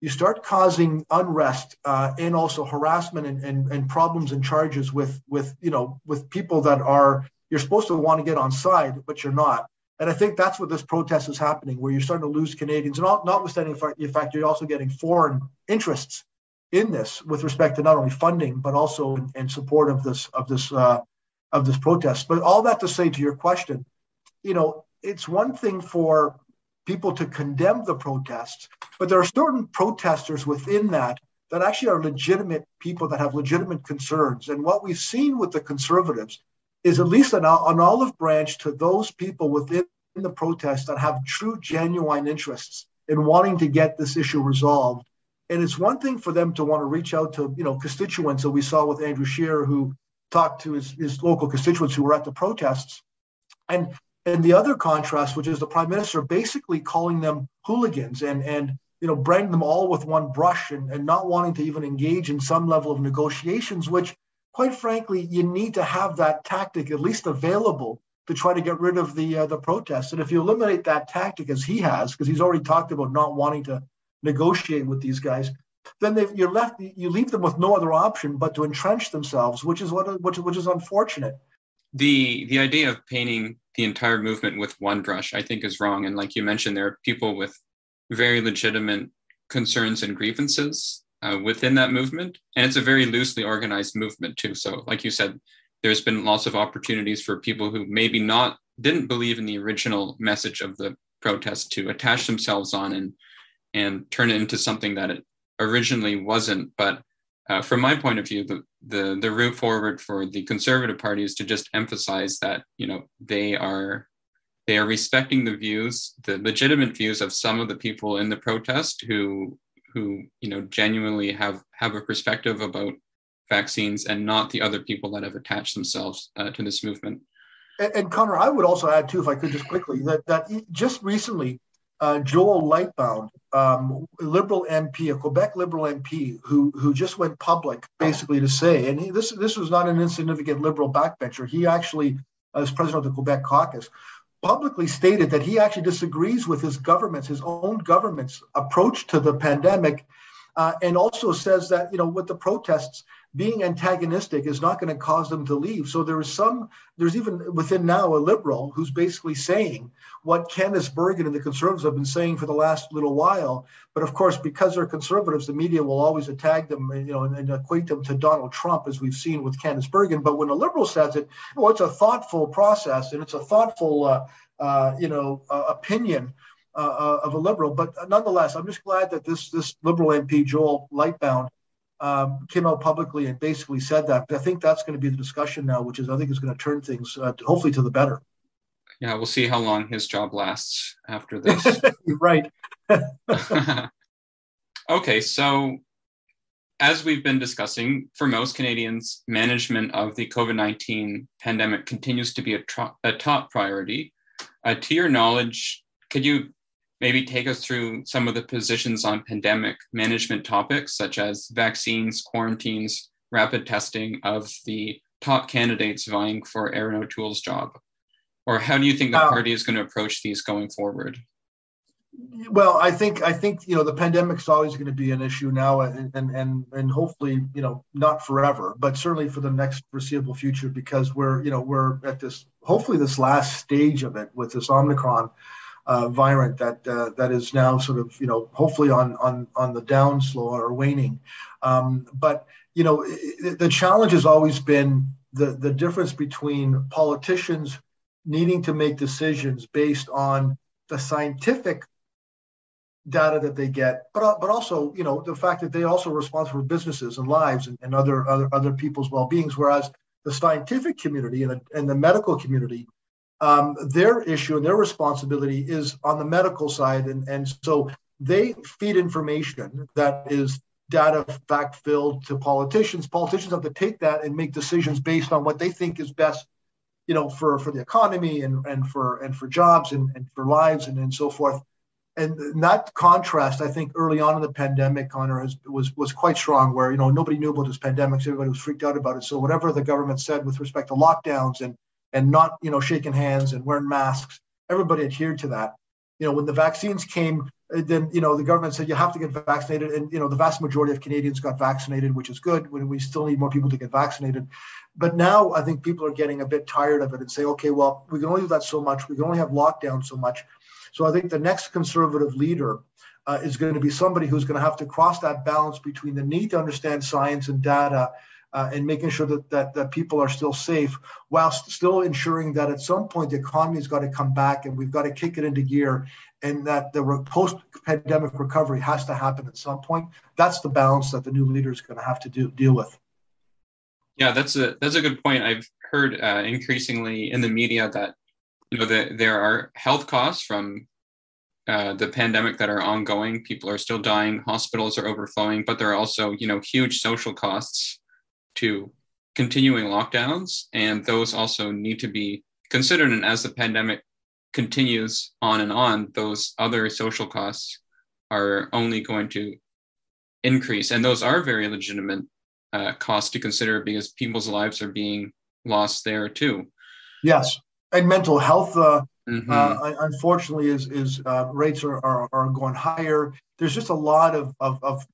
You start causing unrest uh, and also harassment and, and, and problems and charges with with you know with people that are you're supposed to want to get on side, but you're not. And I think that's what this protest is happening, where you're starting to lose Canadians, and not, notwithstanding the fact you're also getting foreign interests in this with respect to not only funding but also in, in support of this of this uh, of this protest. But all that to say to your question, you know, it's one thing for people to condemn the protests, but there are certain protesters within that that actually are legitimate people that have legitimate concerns. And what we've seen with the conservatives is at least an, an olive branch to those people within the protest that have true, genuine interests in wanting to get this issue resolved. And it's one thing for them to want to reach out to, you know, constituents that we saw with Andrew Scheer, who talked to his, his local constituents who were at the protests. And and the other contrast, which is the prime minister basically calling them hooligans and and you know branding them all with one brush and, and not wanting to even engage in some level of negotiations, which quite frankly, you need to have that tactic at least available to try to get rid of the uh, the protests. And if you eliminate that tactic as he has, because he's already talked about not wanting to negotiate with these guys, then you're left you leave them with no other option but to entrench themselves, which is what which, which is unfortunate. The the idea of painting the entire movement with one brush, I think, is wrong. And like you mentioned, there are people with very legitimate concerns and grievances uh, within that movement. And it's a very loosely organized movement, too. So, like you said, there's been lots of opportunities for people who maybe not didn't believe in the original message of the protest to attach themselves on and and turn it into something that it originally wasn't. But uh, from my point of view, the, the the route forward for the Conservative Party is to just emphasize that you know they are they are respecting the views, the legitimate views of some of the people in the protest who who you know genuinely have have a perspective about vaccines and not the other people that have attached themselves uh, to this movement. And, and, Connor, I would also add too, if I could just quickly, that that just recently, uh, Joel Lightbound, um, Liberal MP, a Quebec Liberal MP, who who just went public basically to say, and he, this this was not an insignificant Liberal backbencher. He actually, as president of the Quebec caucus, publicly stated that he actually disagrees with his government's, his own government's approach to the pandemic, uh, and also says that you know with the protests, being antagonistic is not going to cause them to leave. So there is some, there's even within now a liberal who's basically saying what Candice Bergen and the conservatives have been saying for the last little while. But of course, because they're conservatives, the media will always attack them, you know, and, and equate them to Donald Trump, as we've seen with Candice Bergen. But when a liberal says it, well, it's a thoughtful process and it's a thoughtful, uh, uh, you know, uh, opinion. Uh, uh, of a liberal, but nonetheless, I'm just glad that this this liberal MP Joel Lightbound um, came out publicly and basically said that. But I think that's going to be the discussion now, which is I think is going to turn things uh, hopefully to the better. Yeah, we'll see how long his job lasts after this. right. okay, so as we've been discussing, for most Canadians, management of the COVID 19 pandemic continues to be a, tro- a top priority. Uh, to your knowledge, could you maybe take us through some of the positions on pandemic management topics such as vaccines, quarantines, rapid testing of the top candidates vying for Erin O'Toole's job? Or how do you think the uh, party is going to approach these going forward? Well, I think I think you know the pandemic is always going to be an issue now, and and and and hopefully you know not forever, but certainly for the next foreseeable future, because we're you know we're at this hopefully this last stage of it with this Omicron uh, variant that uh, that is now sort of you know hopefully on on on the downslow or waning. Um, but you know the challenge has always been the the difference between politicians needing to make decisions based on the scientific data that they get, but but also you know the fact that they also responsible for businesses and lives and, and other other other people's well beings, whereas the scientific community and the, and the medical community um, their issue and their responsibility is on the medical side. And, and so they feed information that is data fact filled to politicians. Politicians have to take that and make decisions based on what they think is best, you know, for, for the economy and, and for and for jobs and, and for lives and, and so forth. and that contrast, I think, early on in the pandemic, Connor has, was was quite strong. Where you know nobody knew about this pandemic, so everybody was freaked out about it. So whatever the government said with respect to lockdowns and and not you know shaking hands and wearing masks, everybody adhered to that. You know when the vaccines came, then you know the government said you have to get vaccinated, and you know the vast majority of Canadians got vaccinated, which is good. When we still need more people to get vaccinated, but now I think people are getting a bit tired of it and say, okay, well we can only do that so much. We can only have lockdown so much so I think the next conservative leader uh, is going to be somebody who's going to have to cross that balance between the need to understand science and data uh, and making sure that, that, that people are still safe whilst still ensuring that at some point the economy's got to come back and we've got to kick it into gear and that the re- post-pandemic recovery has to happen at some point. That's the balance that the new leader is going to have to do, deal with. Yeah, that's a that's a good point. I've heard uh, increasingly in the media that you know, the, there are health costs from uh, the pandemic that are ongoing. People are still dying. Hospitals are overflowing, but there are also, you know, huge social costs to continuing lockdowns, and those also need to be considered. And as the pandemic continues on and on, those other social costs are only going to increase, and those are very legitimate uh, costs to consider because people's lives are being lost there too. Yes, and mental health uh, mm-hmm. uh, unfortunately is is uh, rates are, are, are going higher there's just a lot of, of, of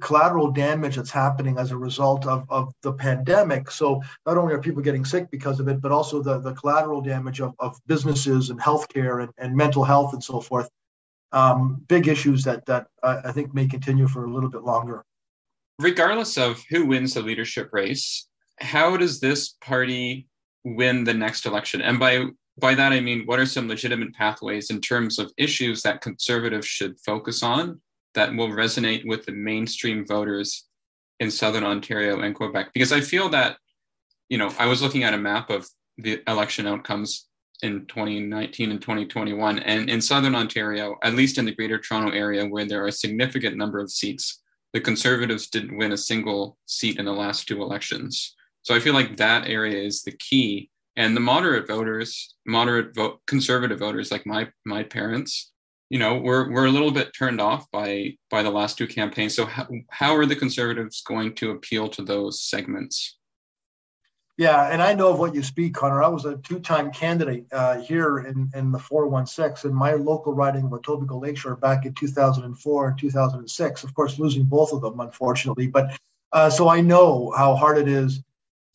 collateral damage that's happening as a result of, of the pandemic. So not only are people getting sick because of it but also the, the collateral damage of, of businesses and healthcare and, and mental health and so forth. Um, big issues that that I think may continue for a little bit longer. Regardless of who wins the leadership race how does this party win the next election. And by by that I mean what are some legitimate pathways in terms of issues that conservatives should focus on that will resonate with the mainstream voters in southern Ontario and Quebec? Because I feel that, you know, I was looking at a map of the election outcomes in 2019 and 2021. And in Southern Ontario, at least in the Greater Toronto area, where there are a significant number of seats, the Conservatives didn't win a single seat in the last two elections. So I feel like that area is the key. And the moderate voters, moderate vote, conservative voters like my my parents, you know, we're we're a little bit turned off by by the last two campaigns. So how, how are the conservatives going to appeal to those segments? Yeah, and I know of what you speak, Connor. I was a two-time candidate uh, here in, in the 416 in my local riding of Etobicoke Lakeshore back in 2004 and 2006. Of course, losing both of them, unfortunately. But uh, so I know how hard it is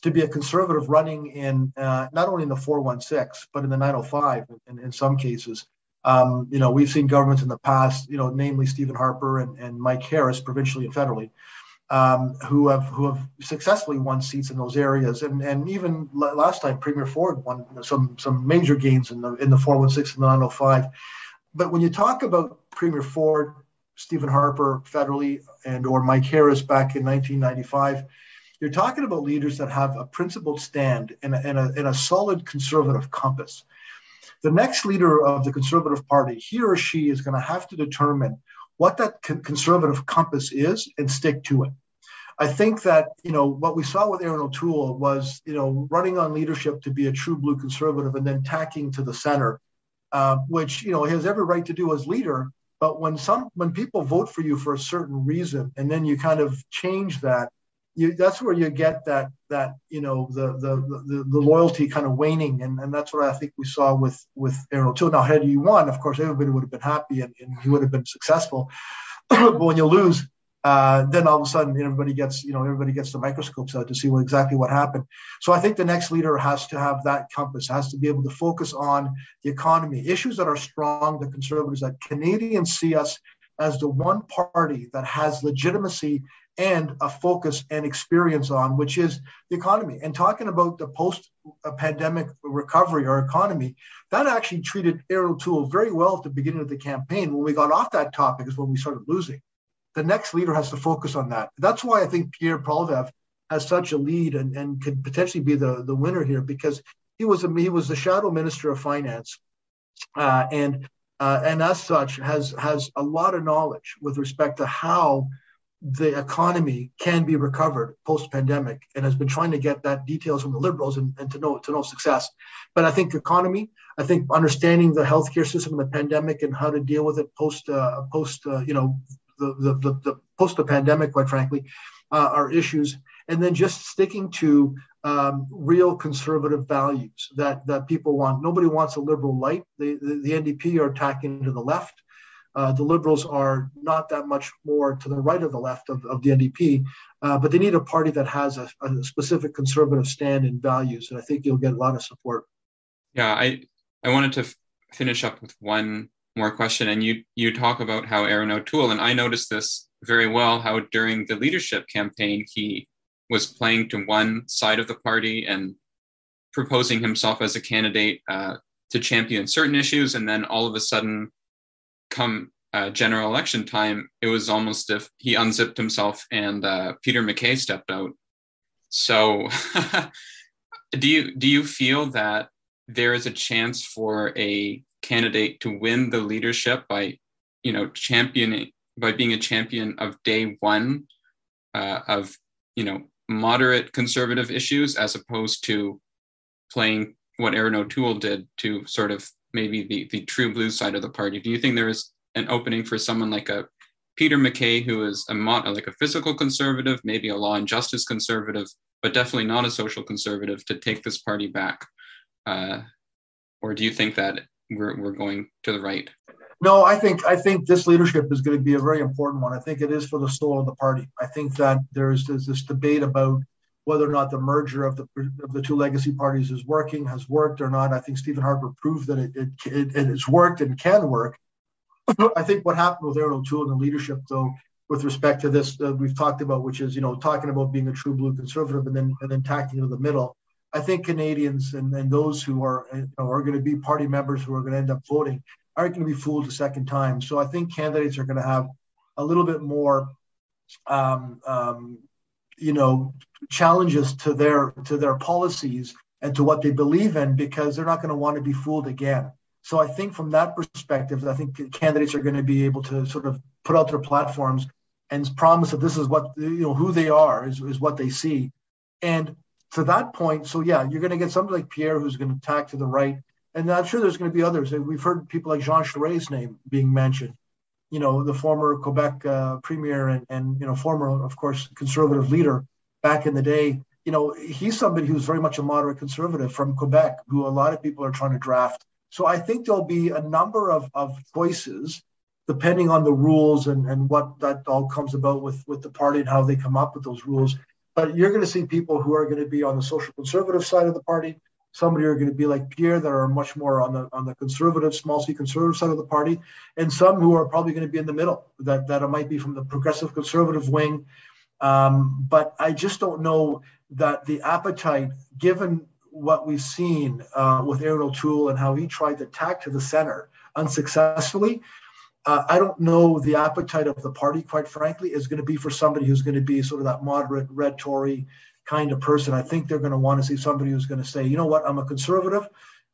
to be a conservative running in uh, not only in the 416 but in the 905 in, in some cases um, you know we've seen governments in the past you know namely stephen harper and, and mike harris provincially and federally um, who have who have successfully won seats in those areas and and even last time premier ford won some some major gains in the in the 416 and the 905 but when you talk about premier ford stephen harper federally and or mike harris back in 1995 you're talking about leaders that have a principled stand and a, and a, and a solid conservative compass. The next leader of the Conservative Party, he or she is going to have to determine what that conservative compass is and stick to it. I think that you know what we saw with Erin O'Toole was you know running on leadership to be a true blue conservative and then tacking to the center, uh, which you know he has every right to do as leader. But when some when people vote for you for a certain reason and then you kind of change that, you, that's where you get that that you know the the the, the loyalty kind of waning, and, and that's what I think we saw with with Erin O'Toole. Now, had you won, of course, everybody would have been happy and, and he would have been successful. but when you lose, uh, then all of a sudden everybody gets you know everybody gets the microscopes out to see what exactly what happened. So I think the next leader has to have that compass, has to be able to focus on the economy, issues that are strong, the conservatives, that Canadians see us as the one party that has legitimacy and a focus and experience on, which is the economy. And talking about the post pandemic recovery or economy, that actually treated Erin O'Toole very well at the beginning of the campaign. When we got off that topic is when we started losing. The next leader has to focus on that. That's why I think Pierre Poilievre has such a lead and, and could potentially be the, the winner here because he was a, he was the shadow minister of finance. Uh, and uh, and as such has has a lot of knowledge with respect to how the economy can be recovered post pandemic and has been trying to get that details from the liberals and, and to know to no success. But I think economy, I think understanding the healthcare system and the pandemic and how to deal with it post uh, post uh, you know the the, the, the post the pandemic, quite frankly, uh, are issues. And then just sticking to um, real conservative values that that people want. Nobody wants a liberal light. The, the, the NDP are attacking to the left. Uh, the Liberals are not that much more to the right of the left of, of the NDP, uh, but they need a party that has a, a, specific conservative stand and values, and I think you'll get a lot of support. Yeah, I I wanted to f- finish up with one more question, and you you talk about how Erin O'Toole, and I noticed this very well, how during the leadership campaign he was playing to one side of the party and proposing himself as a candidate uh, to champion certain issues, and then all of a sudden come uh, general election time, it was almost if he unzipped himself and uh, Peter MacKay stepped out. So, do you do you feel that there is a chance for a candidate to win the leadership by, you know, championing by being a champion of day one uh, of you know moderate conservative issues as opposed to playing what Erin O'Toole did to sort of maybe the, the true blue side of the party. Do you think there is an opening for someone like a Peter MacKay, who is a like a physical conservative, maybe a law and justice conservative, but definitely not a social conservative, to take this party back? Uh, or do you think that we're, we're going to the right? No, I think I think this leadership is going to be a very important one. I think it is for the soul of the party. I think that there's, there's this debate about whether or not the merger of the of the two legacy parties is working, has worked or not. I think Stephen Harper proved that it it, it, it has worked and can work. I think what happened with Erin O'Toole and the leadership, though, with respect to this, uh, we've talked about, which is you know talking about being a true blue conservative and then and then tacking to the middle. I think Canadians and, and those who are you know, are going to be party members who are going to end up voting aren't going to be fooled a second time. So I think candidates are going to have a little bit more um, um, you know challenges to their to their policies and to what they believe in because they're not going to want to be fooled again. So I think from that perspective, I think candidates are going to be able to sort of put out their platforms and promise that this is what you know who they are is, is what they see. And to that point, so yeah, you're going to get somebody like Pierre who's going to attack to the right. And I'm sure there's going to be others. We've heard people like Jean Charest's name being mentioned you know, the former Quebec uh, premier and, and, you know, former, of course, conservative leader back in the day. You know, he's somebody who's very much a moderate conservative from Quebec, who a lot of people are trying to draft. So I think there'll be a number of, of choices depending on the rules and, and what that all comes about with, with the party and how they come up with those rules. But you're going to see people who are going to be on the social conservative side of the party somebody are going to be like Pierre that are much more on the on the conservative, small c conservative side of the party, and some who are probably going to be in the middle that that might be from the progressive conservative wing. Um, but I just don't know that the appetite, given what we've seen uh, with Erin O'Toole and how he tried to tack to the center unsuccessfully. Uh, I don't know the appetite of the party, quite frankly, is going to be for somebody who's going to be sort of that moderate red Tory kind of person. I think they're going to want to see somebody who's going to say, you know what, I'm a conservative.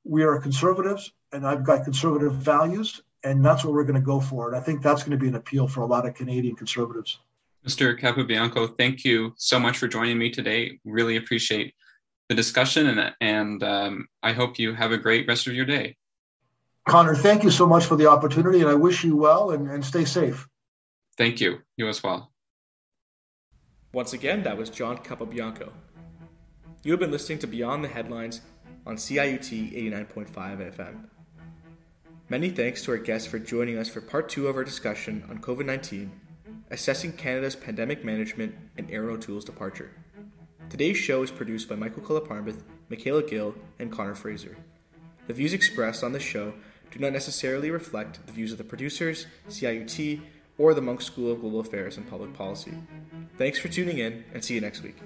We are conservatives, and I've got conservative values, and that's what we're going to go for. And I think that's going to be an appeal for a lot of Canadian conservatives. Mr. Capobianco, thank you so much for joining me today. Really appreciate the discussion, and, and um, I hope you have a great rest of your day. Connor, thank you so much for the opportunity, and I wish you well and, and stay safe. Thank you. You as well. Once again, that was John Capobianco. You have been listening to Beyond the Headlines on CIUT 89.5 FM. Many thanks to our guests for joining us for part two of our discussion on COVID 19, assessing Canada's pandemic management, and Erin O'Toole's departure. Today's show is produced by Michael Kolaparmith, Michaela Gill, and Connor Fraser. The views expressed on this show do not necessarily reflect the views of the producers, CIUT, or the Munk School of Global Affairs and Public Policy. Thanks for tuning in, and see you next week.